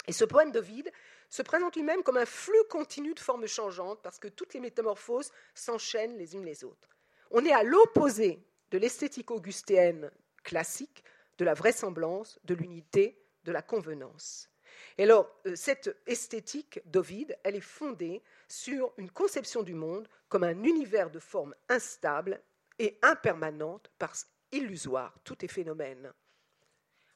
Et ce poème d'Ovide se présente lui-même comme un flux continu de formes changeantes parce que toutes les métamorphoses s'enchaînent les unes les autres. On est à l'opposé de l'esthétique augustéenne classique, de la vraisemblance, de l'unité, de la convenance. Et alors, euh, cette esthétique d'Ovide, elle est fondée sur une conception du monde comme un univers de formes instables et impermanentes parce illusoire, tout est phénomène.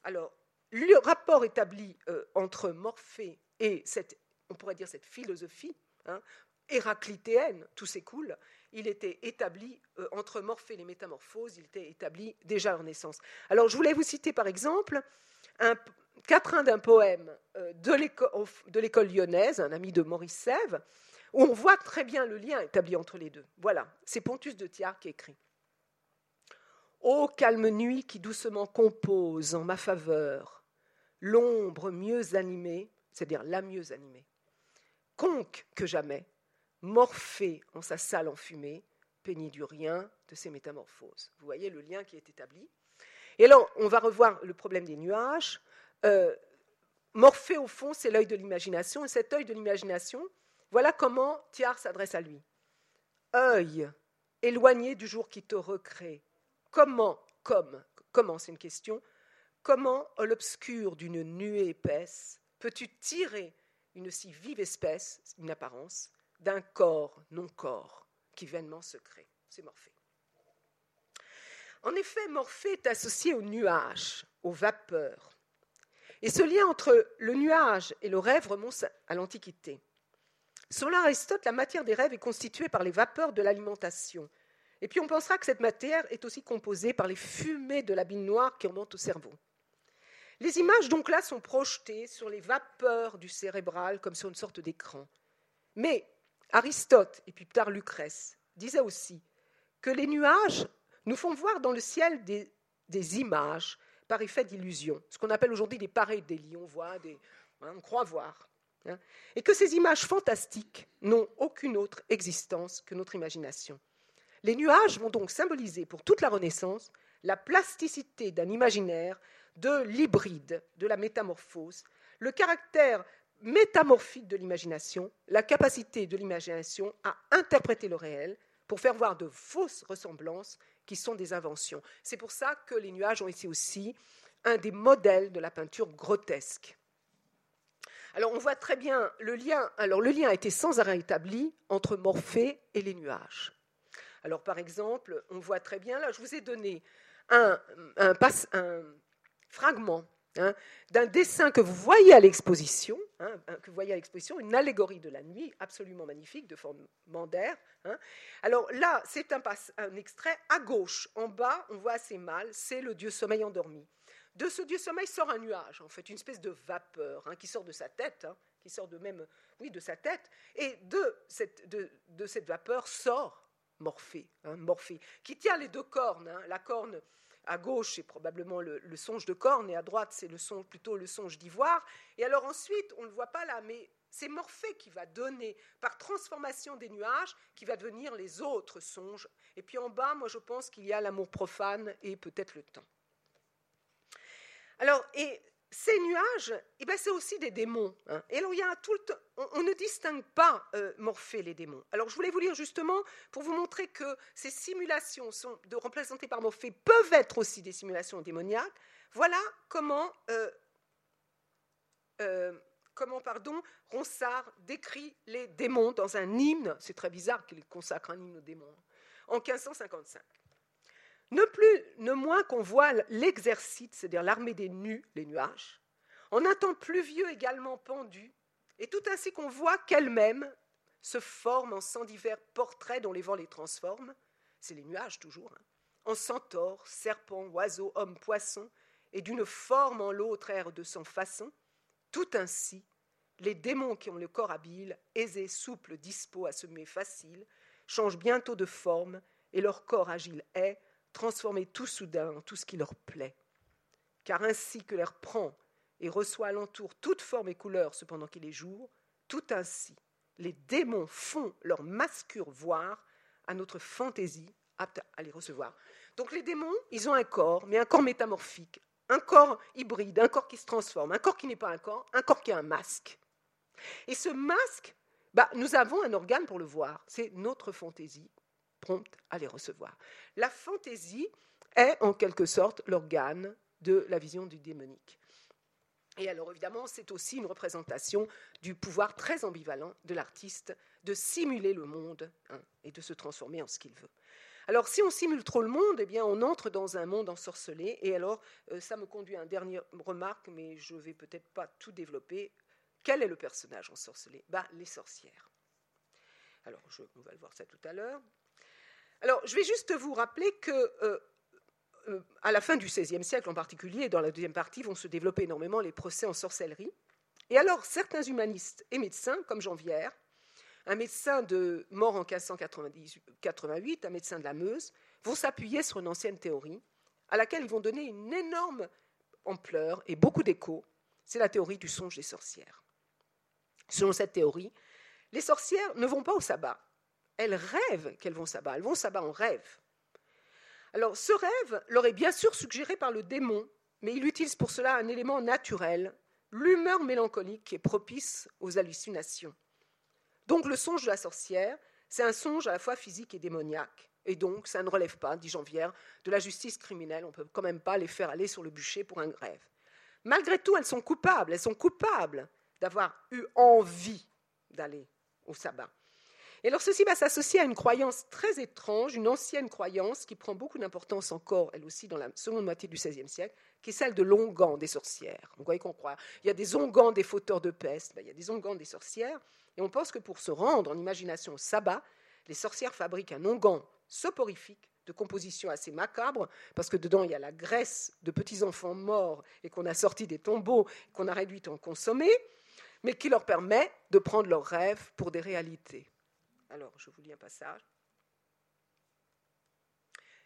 Alors, le rapport établi euh, entre Morphée et cette, on pourrait dire cette philosophie hein, héraclitéenne, tout s'écoule, il était établi euh, entre Morphée et métamorphoses, il était établi déjà en naissance. Alors, je voulais vous citer par exemple un quatrain d'un poème euh, de l'école lyonnaise, un ami de Maurice Sèvres, où on voit très bien le lien établi entre les deux. Voilà, c'est Pontus de Thiard qui écrit. Ô calme nuit qui doucement compose en ma faveur l'ombre mieux animée, c'est-à-dire la mieux animée, conque que jamais, Morphée en sa salle enfumée, peignit du rien de ses métamorphoses. Vous voyez le lien qui est établi. Et alors, on va revoir le problème des nuages. Euh, Morphée, au fond, c'est l'œil de l'imagination. Et cet œil de l'imagination, voilà comment Thiard s'adresse à lui. Œil, éloigné du jour qui te recrée, comment, comme, comment, c'est une question, comment, l'obscur d'une nuée épaisse, peux-tu tirer une si vive espèce, une apparence, d'un corps non-corps qui vainement se crée C'est Morphée. En effet, Morphée est associé au nuage, aux vapeurs. Et ce lien entre le nuage et le rêve remonte à l'Antiquité. Selon Aristote, la matière des rêves est constituée par les vapeurs de l'alimentation, et puis on pensera que cette matière est aussi composée par les fumées de la bile noire qui remontent au cerveau. Les images donc là sont projetées sur les vapeurs du cérébral comme sur une sorte d'écran. Mais Aristote et puis plus tard Lucrèce disaient aussi que les nuages nous font voir dans le ciel des, images par effet d'illusion, ce qu'on appelle aujourd'hui des pareidolie, on voit des, hein, on croit voir, hein, et que ces images fantastiques n'ont aucune autre existence que notre imagination. Les nuages vont donc symboliser pour toute la Renaissance la plasticité d'un imaginaire, de l'hybride, de la métamorphose, le caractère métamorphique de l'imagination, la capacité de l'imagination à interpréter le réel pour faire voir de fausses ressemblances qui sont des inventions. C'est pour ça que les nuages ont été aussi un des modèles de la peinture grotesque. Alors on voit très bien le lien. Alors le lien a été sans arrêt établi entre Morphée et les nuages. Alors, par exemple, on voit très bien, là, je vous ai donné un, fragment hein, d'un dessin que vous voyez à l'exposition, hein, que vous voyez à l'exposition, une allégorie de la nuit absolument magnifique de forme mandaire. Hein. Alors là, c'est un, extrait à gauche, en bas, on voit assez mal, c'est le dieu sommeil endormi. De ce dieu sommeil sort un nuage, en fait, une espèce de vapeur qui sort de sa tête, qui sort de même, oui, de sa tête, et de cette, vapeur sort Morphée, Morphée, qui tient les deux cornes. La corne à gauche, c'est probablement le, songe de corne, et à droite, c'est plutôt le songe d'ivoire. Et alors ensuite, on ne le voit pas là, mais c'est Morphée qui va donner, par transformation des nuages, qui va devenir les autres songes. Et puis en bas, moi, je pense qu'il y a l'amour profane et peut-être le temps. Alors, et ces nuages, eh ben, c'est aussi des démons. Hein. Et y a tout on, ne distingue pas euh, Morphée les démons. Alors, je voulais vous lire justement pour vous montrer que ces simulations sont, représentées par Morphée peuvent être aussi des simulations démoniaques. Voilà comment, euh, euh, comment pardon, Ronsard décrit les démons dans un hymne, c'est très bizarre qu'il consacre un hymne aux démons, en 1555. Ne plus, ne moins qu'on voit l'exercice, c'est-à-dire l'armée des nus, les nuages, en un temps pluvieux également pendu, et tout ainsi qu'on voit qu'elle-même se forme en cent divers portraits dont les vents les transforment, c'est les nuages toujours, hein, en centaures, serpents, oiseaux, hommes, poissons, et d'une forme en l'autre air de son façon, tout ainsi, les démons qui ont le corps habile, aisé, souple, dispo à semer facile, changent bientôt de forme, et leur corps agile est, transformé tout soudain en tout ce qui leur plaît. Car ainsi que l'air prend et reçoit alentour toute forme et couleur cependant qu'il est jour, tout ainsi les démons font leur mascure voir à notre fantaisie apte à les recevoir. Donc les démons, ils ont un corps, mais un corps métamorphique, un corps hybride, un corps qui se transforme, un corps qui n'est pas un corps, un corps qui est un masque. Et ce masque, bah, nous avons un organe pour le voir, c'est notre fantaisie prompte à les recevoir. La fantaisie est en quelque sorte l'organe de la vision du démonique. Et alors évidemment, c'est aussi une représentation du pouvoir très ambivalent de l'artiste de simuler le monde hein, et de se transformer en ce qu'il veut. Alors si on simule trop le monde, eh bien on entre dans un monde ensorcelé. Et alors euh, ça me conduit à une dernière remarque, mais je ne vais peut-être pas tout développer. Quel est le personnage ensorcelé? Bah, Les sorcières. Alors je, on va le voir ça tout à l'heure. Alors je vais juste vous rappeler que euh, euh, à la fin du XVIe siècle en particulier, dans la deuxième partie, vont se développer énormément les procès en sorcellerie. Et alors, certains humanistes et médecins, comme Jean Vière, un médecin de mort en 1588, un médecin de la Meuse, vont s'appuyer sur une ancienne théorie à laquelle ils vont donner une énorme ampleur et beaucoup d'écho. C'est la théorie du songe des sorcières. Selon cette théorie, les sorcières ne vont pas au sabbat. Elles rêvent qu'elles vont sabbat. Elles vont sabbat en rêve. Alors, ce rêve leur est bien sûr suggéré par le démon, mais il utilise pour cela un élément naturel, l'humeur mélancolique qui est propice aux hallucinations. Donc, le songe de la sorcière, c'est un songe à la fois physique et démoniaque. Et donc, ça ne relève pas, dit Janvière, de la justice criminelle. On ne peut quand même pas les faire aller sur le bûcher pour un rêve. Malgré tout, elles sont coupables. Elles sont coupables d'avoir eu envie d'aller au sabbat. Et alors ceci va s'associer à une croyance très étrange, une ancienne croyance qui prend beaucoup d'importance encore, elle aussi, dans la seconde moitié du XVIe siècle, qui est celle de l'onguent des sorcières. Vous voyez qu'on croit. Il y a des onguents des fauteurs de peste, ben, il y a des onguents des sorcières, et on pense que pour se rendre en imagination au sabbat, les sorcières fabriquent un onguent soporifique de composition assez macabre, parce que dedans il y a la graisse de petits enfants morts et qu'on a sorti des tombeaux, qu'on a réduit en consommé, mais qui leur permet de prendre leurs rêves pour des réalités. Alors, je vous lis un passage.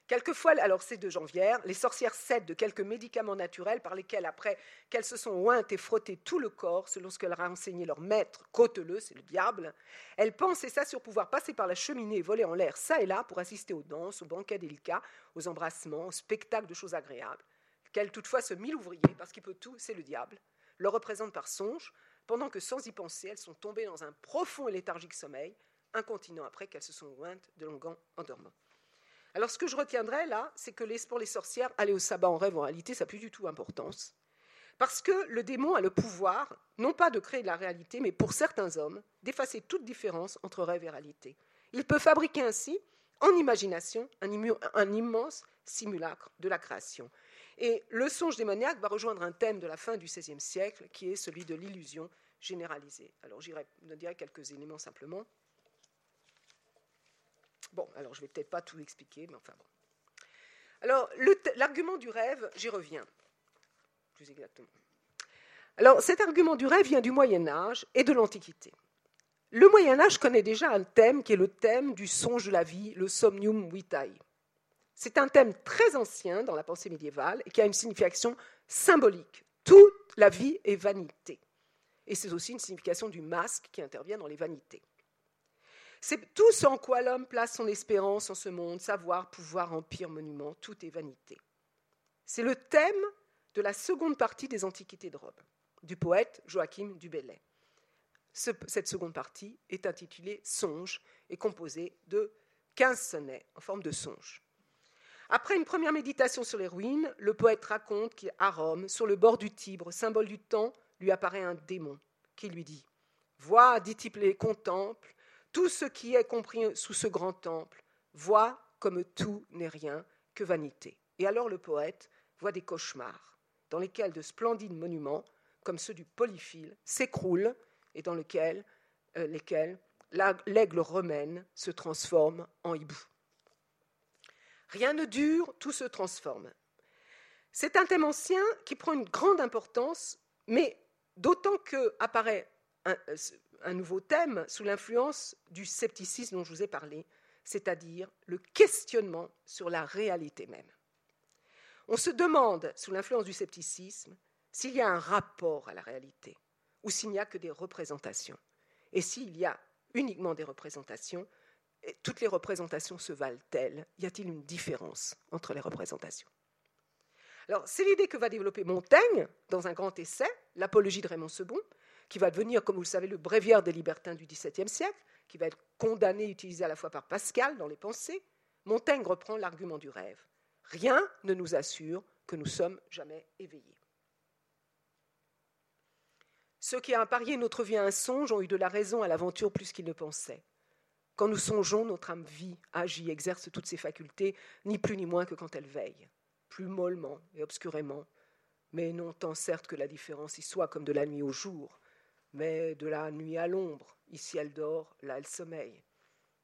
Quelquefois, alors c'est de Janvière, les sorcières cèdent de quelques médicaments naturels par lesquels, après qu'elles se sont ointes et frottées tout le corps, selon ce que leur a enseigné leur maître cauteleux, c'est le diable, elles pensent et s'assurent pouvoir passer par la cheminée et voler en l'air ça et là pour assister aux danses, aux banquets délicats, aux embrassements, aux spectacles de choses agréables. Qu'elles toutefois se mille ouvriers, parce qu'il peut tout, c'est le diable, leur représentent par songe, pendant que sans y penser, elles sont tombées dans un profond et léthargique sommeil, un continent après qu'elles se sont ointes de longan en dormant. Alors ce que je retiendrai là, c'est que pour les sorcières, aller au sabbat en rêve, en réalité, ça n'a plus du tout d'importance. Parce que le démon a le pouvoir, non pas de créer de la réalité, mais pour certains hommes, d'effacer toute différence entre rêve et réalité. Il peut fabriquer ainsi, en imagination, un, immense simulacre de la création. Et le songe démoniaque va rejoindre un thème de la fin du XVIe siècle, qui est celui de l'illusion généralisée. Alors j'irai dirai quelques éléments simplement. Bon, alors je ne vais peut-être pas tout expliquer, mais enfin bon. Alors, l'argument du rêve, j'y reviens, plus exactement. Alors, cet argument du rêve vient du Moyen Âge et de l'Antiquité. Le Moyen Âge connaît déjà un thème qui est le thème du songe de la vie, le somnium vitae. C'est un thème très ancien dans la pensée médiévale et qui a une signification symbolique. Toute la vie est vanité. Et c'est aussi une signification du masque qui intervient dans les vanités. C'est tout ce en quoi l'homme place son espérance en ce monde, savoir, pouvoir, empire, monument, tout est vanité. C'est le thème de la seconde partie des Antiquités de Rome, du poète Joachim du Bellay. cette seconde partie est intitulée Songe et composée de 15 sonnets en forme de songe. Après une première méditation sur les ruines, le poète raconte qu'à Rome, sur le bord du Tibre, symbole du temps, lui apparaît un démon qui lui dit Vois, dit-il, contemple, tout ce qui est compris sous ce grand temple, vois comme tout n'est rien que vanité. Et alors le poète voit des cauchemars, dans lesquels de splendides monuments, comme ceux du Polyphile, s'écroulent et dans lesquels, euh, lesquels l'aigle romaine se transforme en hibou. Rien ne dure, tout se transforme. C'est un thème ancien qui prend une grande importance, mais d'autant que apparaît un, un nouveau thème sous l'influence du scepticisme dont je vous ai parlé, c'est-à-dire le questionnement sur la réalité même. On se demande, sous l'influence du scepticisme, s'il y a un rapport à la réalité ou s'il n'y a que des représentations. Et s'il y a uniquement des représentations, toutes les représentations se valent-elles Y a-t-il une différence entre les représentations? Alors, c'est l'idée que va développer Montaigne dans un grand essai, L'Apologie de Raymond Sebon, qui va devenir, comme vous le savez, le bréviaire des libertins du XVIIe siècle, qui va être condamné, utilisé à la fois par Pascal dans les pensées. Montaigne reprend l'argument du rêve. Rien ne nous assure que nous sommes jamais éveillés. Ceux qui apparié notre vie à un songe ont eu de la raison à l'aventure plus qu'ils ne pensaient. Quand nous songeons, notre âme vit, agit, exerce toutes ses facultés, ni plus ni moins que quand elle veille, plus mollement et obscurément, mais non tant certes que la différence y soit comme de la nuit au jour, mais de la nuit à l'ombre. Ici elle dort, là elle sommeille.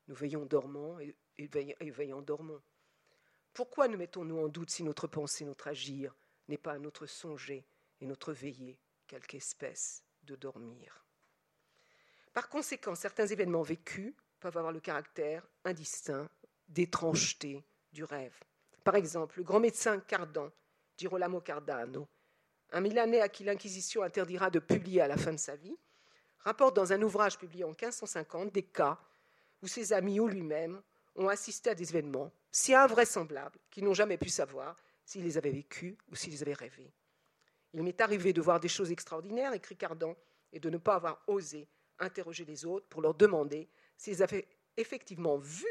Nous veillons dormant et, veillons dormant. Pourquoi nous mettons-nous en doute si notre pensée, notre agir n'est pas notre songer et notre veiller quelque espèce de dormir? Par conséquent, certains événements vécus peuvent avoir le caractère indistinct d'étrangeté du rêve. Par exemple, le grand médecin Cardan, Girolamo Cardano, un Milanais à qui l'Inquisition interdira de publier à la fin de sa vie, rapporte dans un ouvrage publié en 1550 des cas où ses amis ou lui-même ont assisté à des événements si invraisemblables qu'ils n'ont jamais pu savoir s'ils les avaient vécus ou s'ils les avaient rêvés. Il m'est arrivé de voir des choses extraordinaires, écrit Cardan, et de ne pas avoir osé interroger les autres pour leur demander s'ils avaient effectivement vu,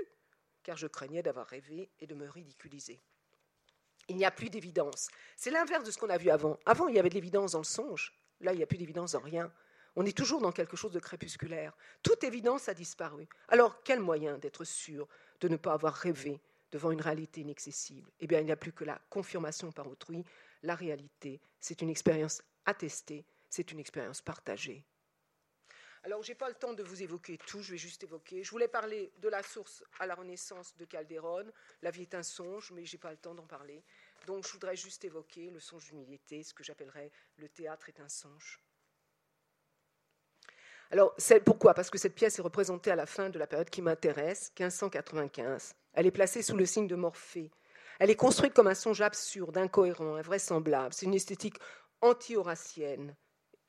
car je craignais d'avoir rêvé et de me ridiculiser. Il n'y a plus d'évidence. C'est l'inverse de ce qu'on a vu avant. Avant, il y avait de l'évidence dans le songe. Là, il n'y a plus d'évidence dans rien. On est toujours dans quelque chose de crépusculaire. Toute évidence a disparu. Alors, quel moyen d'être sûr de ne pas avoir rêvé devant une réalité inaccessible? Eh bien, il n'y a plus que la confirmation par autrui la réalité, c'est une expérience attestée, c'est une expérience partagée. Alors, je n'ai pas le temps de vous évoquer tout, je vais juste évoquer. Je voulais parler de la source à la Renaissance de Calderon. La vie est un songe, mais je n'ai pas le temps d'en parler. Donc, je voudrais juste évoquer le songe d'humilité, ce que j'appellerais le théâtre est un songe. Alors, pourquoi? Parce que cette pièce est représentée à la fin de la période qui m'intéresse, 1595. Elle est placée sous le signe de Morphée, elle est construite comme un songe absurde, incohérent, invraisemblable. C'est une esthétique anti-horacienne,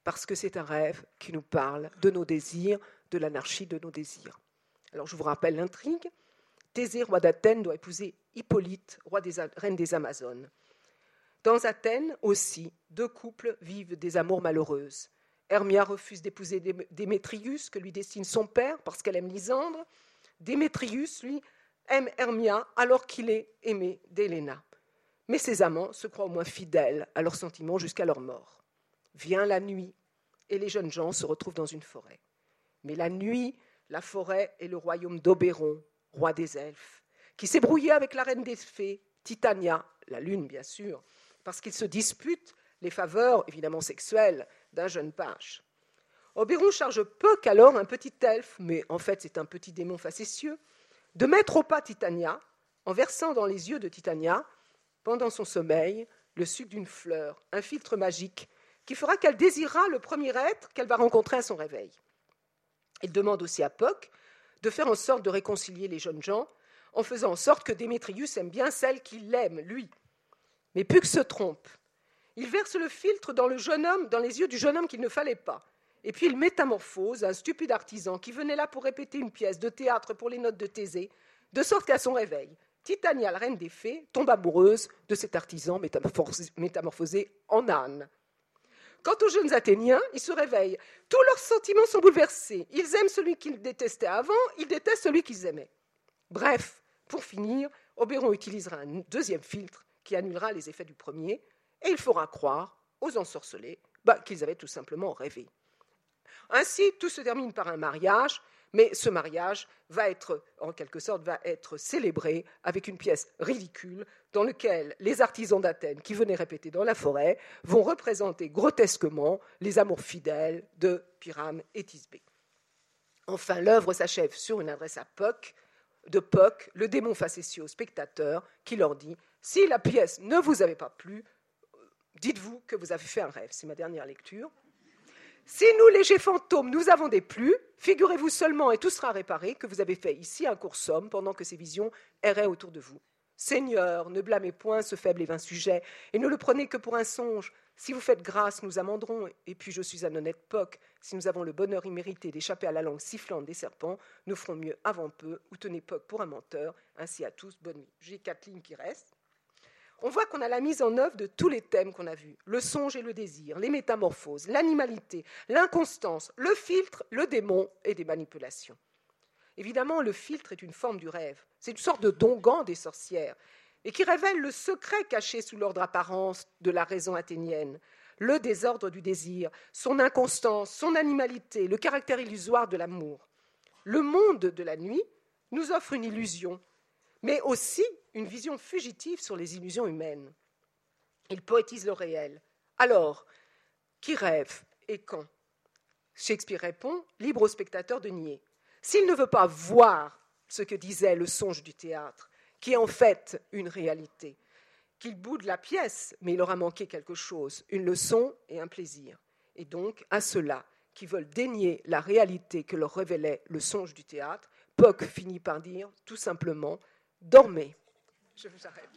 parce que c'est un rêve qui nous parle de nos désirs, de l'anarchie de nos désirs. Alors je vous rappelle l'intrigue. Thésée, roi d'Athènes, doit épouser Hippolyte, reine des Amazones. Dans Athènes aussi, deux couples vivent des amours malheureuses. Hermia refuse d'épouser Démétrius, que lui destine son père, parce qu'elle aime Lysandre. Démétrius, lui, aime Hermia alors qu'il est aimé d'Héléna. Mais ses amants se croient au moins fidèles à leurs sentiments jusqu'à leur mort. Vient la nuit, et les jeunes gens se retrouvent dans une forêt. Mais la nuit, la forêt est le royaume d'Oberon, roi des elfes, qui s'est brouillé avec la reine des fées, Titania, la lune bien sûr, parce qu'ils se disputent les faveurs, évidemment sexuelles, d'un jeune page. Oberon charge peu qu'alors un petit elfe, mais en fait c'est un petit démon facétieux, de mettre au pas Titania en versant dans les yeux de Titania, pendant son sommeil, le sucre d'une fleur, un filtre magique qui fera qu'elle désirera le premier être qu'elle va rencontrer à son réveil. Il demande aussi à Puck de faire en sorte de réconcilier les jeunes gens en faisant en sorte que Démétrius aime bien celle qu'il aime, lui. Mais Puck se trompe. Il verse le filtre dans, dans les yeux du jeune homme qu'il ne fallait pas. Et puis il métamorphose un stupide artisan qui venait là pour répéter une pièce de théâtre pour les notes de Thésée, de sorte qu'à son réveil, Titania, la reine des fées, tombe amoureuse de cet artisan métamorphosé en âne. Quant aux jeunes Athéniens, ils se réveillent. Tous leurs sentiments sont bouleversés. Ils aiment celui qu'ils détestaient avant, ils détestent celui qu'ils aimaient. Bref, pour finir, Oberon utilisera un deuxième filtre qui annulera les effets du premier, et il fera croire aux ensorcelés bah, qu'ils avaient tout simplement rêvé. Ainsi, tout se termine par un mariage, mais ce mariage va être, en quelque sorte, va être célébré avec une pièce ridicule dans laquelle les artisans d'Athènes qui venaient répéter dans la forêt vont représenter grotesquement les amours fidèles de Pyrame et Thisbé. Enfin, l'œuvre s'achève sur une adresse à Puck, de Puck, le démon facétieux au spectateur, qui leur dit Si la pièce ne vous avait pas plu, dites-vous que vous avez fait un rêve. C'est ma dernière lecture. Si nous, légers fantômes, nous avons des figurez-vous seulement, et tout sera réparé, que vous avez fait ici un court somme pendant que ces visions erraient autour de vous. Seigneur, ne blâmez point ce faible et vain sujet, et ne le prenez que pour un songe. Si vous faites grâce, nous amenderons, et puis je suis un honnête poc. Si nous avons le bonheur immérité d'échapper à la langue sifflante des serpents, nous ferons mieux avant peu, ou tenez poc pour un menteur. Ainsi à tous, bonne nuit. J'ai quatre lignes qui restent on voit qu'on a la mise en œuvre de tous les thèmes qu'on a vus le songe et le désir, les métamorphoses, l'animalité, l'inconstance, le filtre, le démon et des manipulations. Évidemment, le filtre est une forme du rêve. C'est une sorte de dongan des sorcières et qui révèle le secret caché sous l'ordre apparence de la raison athénienne, le désordre du désir, son inconstance, son animalité, le caractère illusoire de l'amour. Le monde de la nuit nous offre une illusion, mais aussi une vision fugitive sur les illusions humaines. Il poétise le réel. Alors, qui rêve et quand? Shakespeare répond, libre au spectateur de nier. S'il ne veut pas voir ce que disait le songe du théâtre, qui est en fait une réalité, qu'il boude la pièce, mais il aura manqué quelque chose, une leçon et un plaisir. Et donc, à ceux-là qui veulent dénier la réalité que leur révélait le songe du théâtre, Poc finit par dire tout simplement Dormez. Je vous arrête.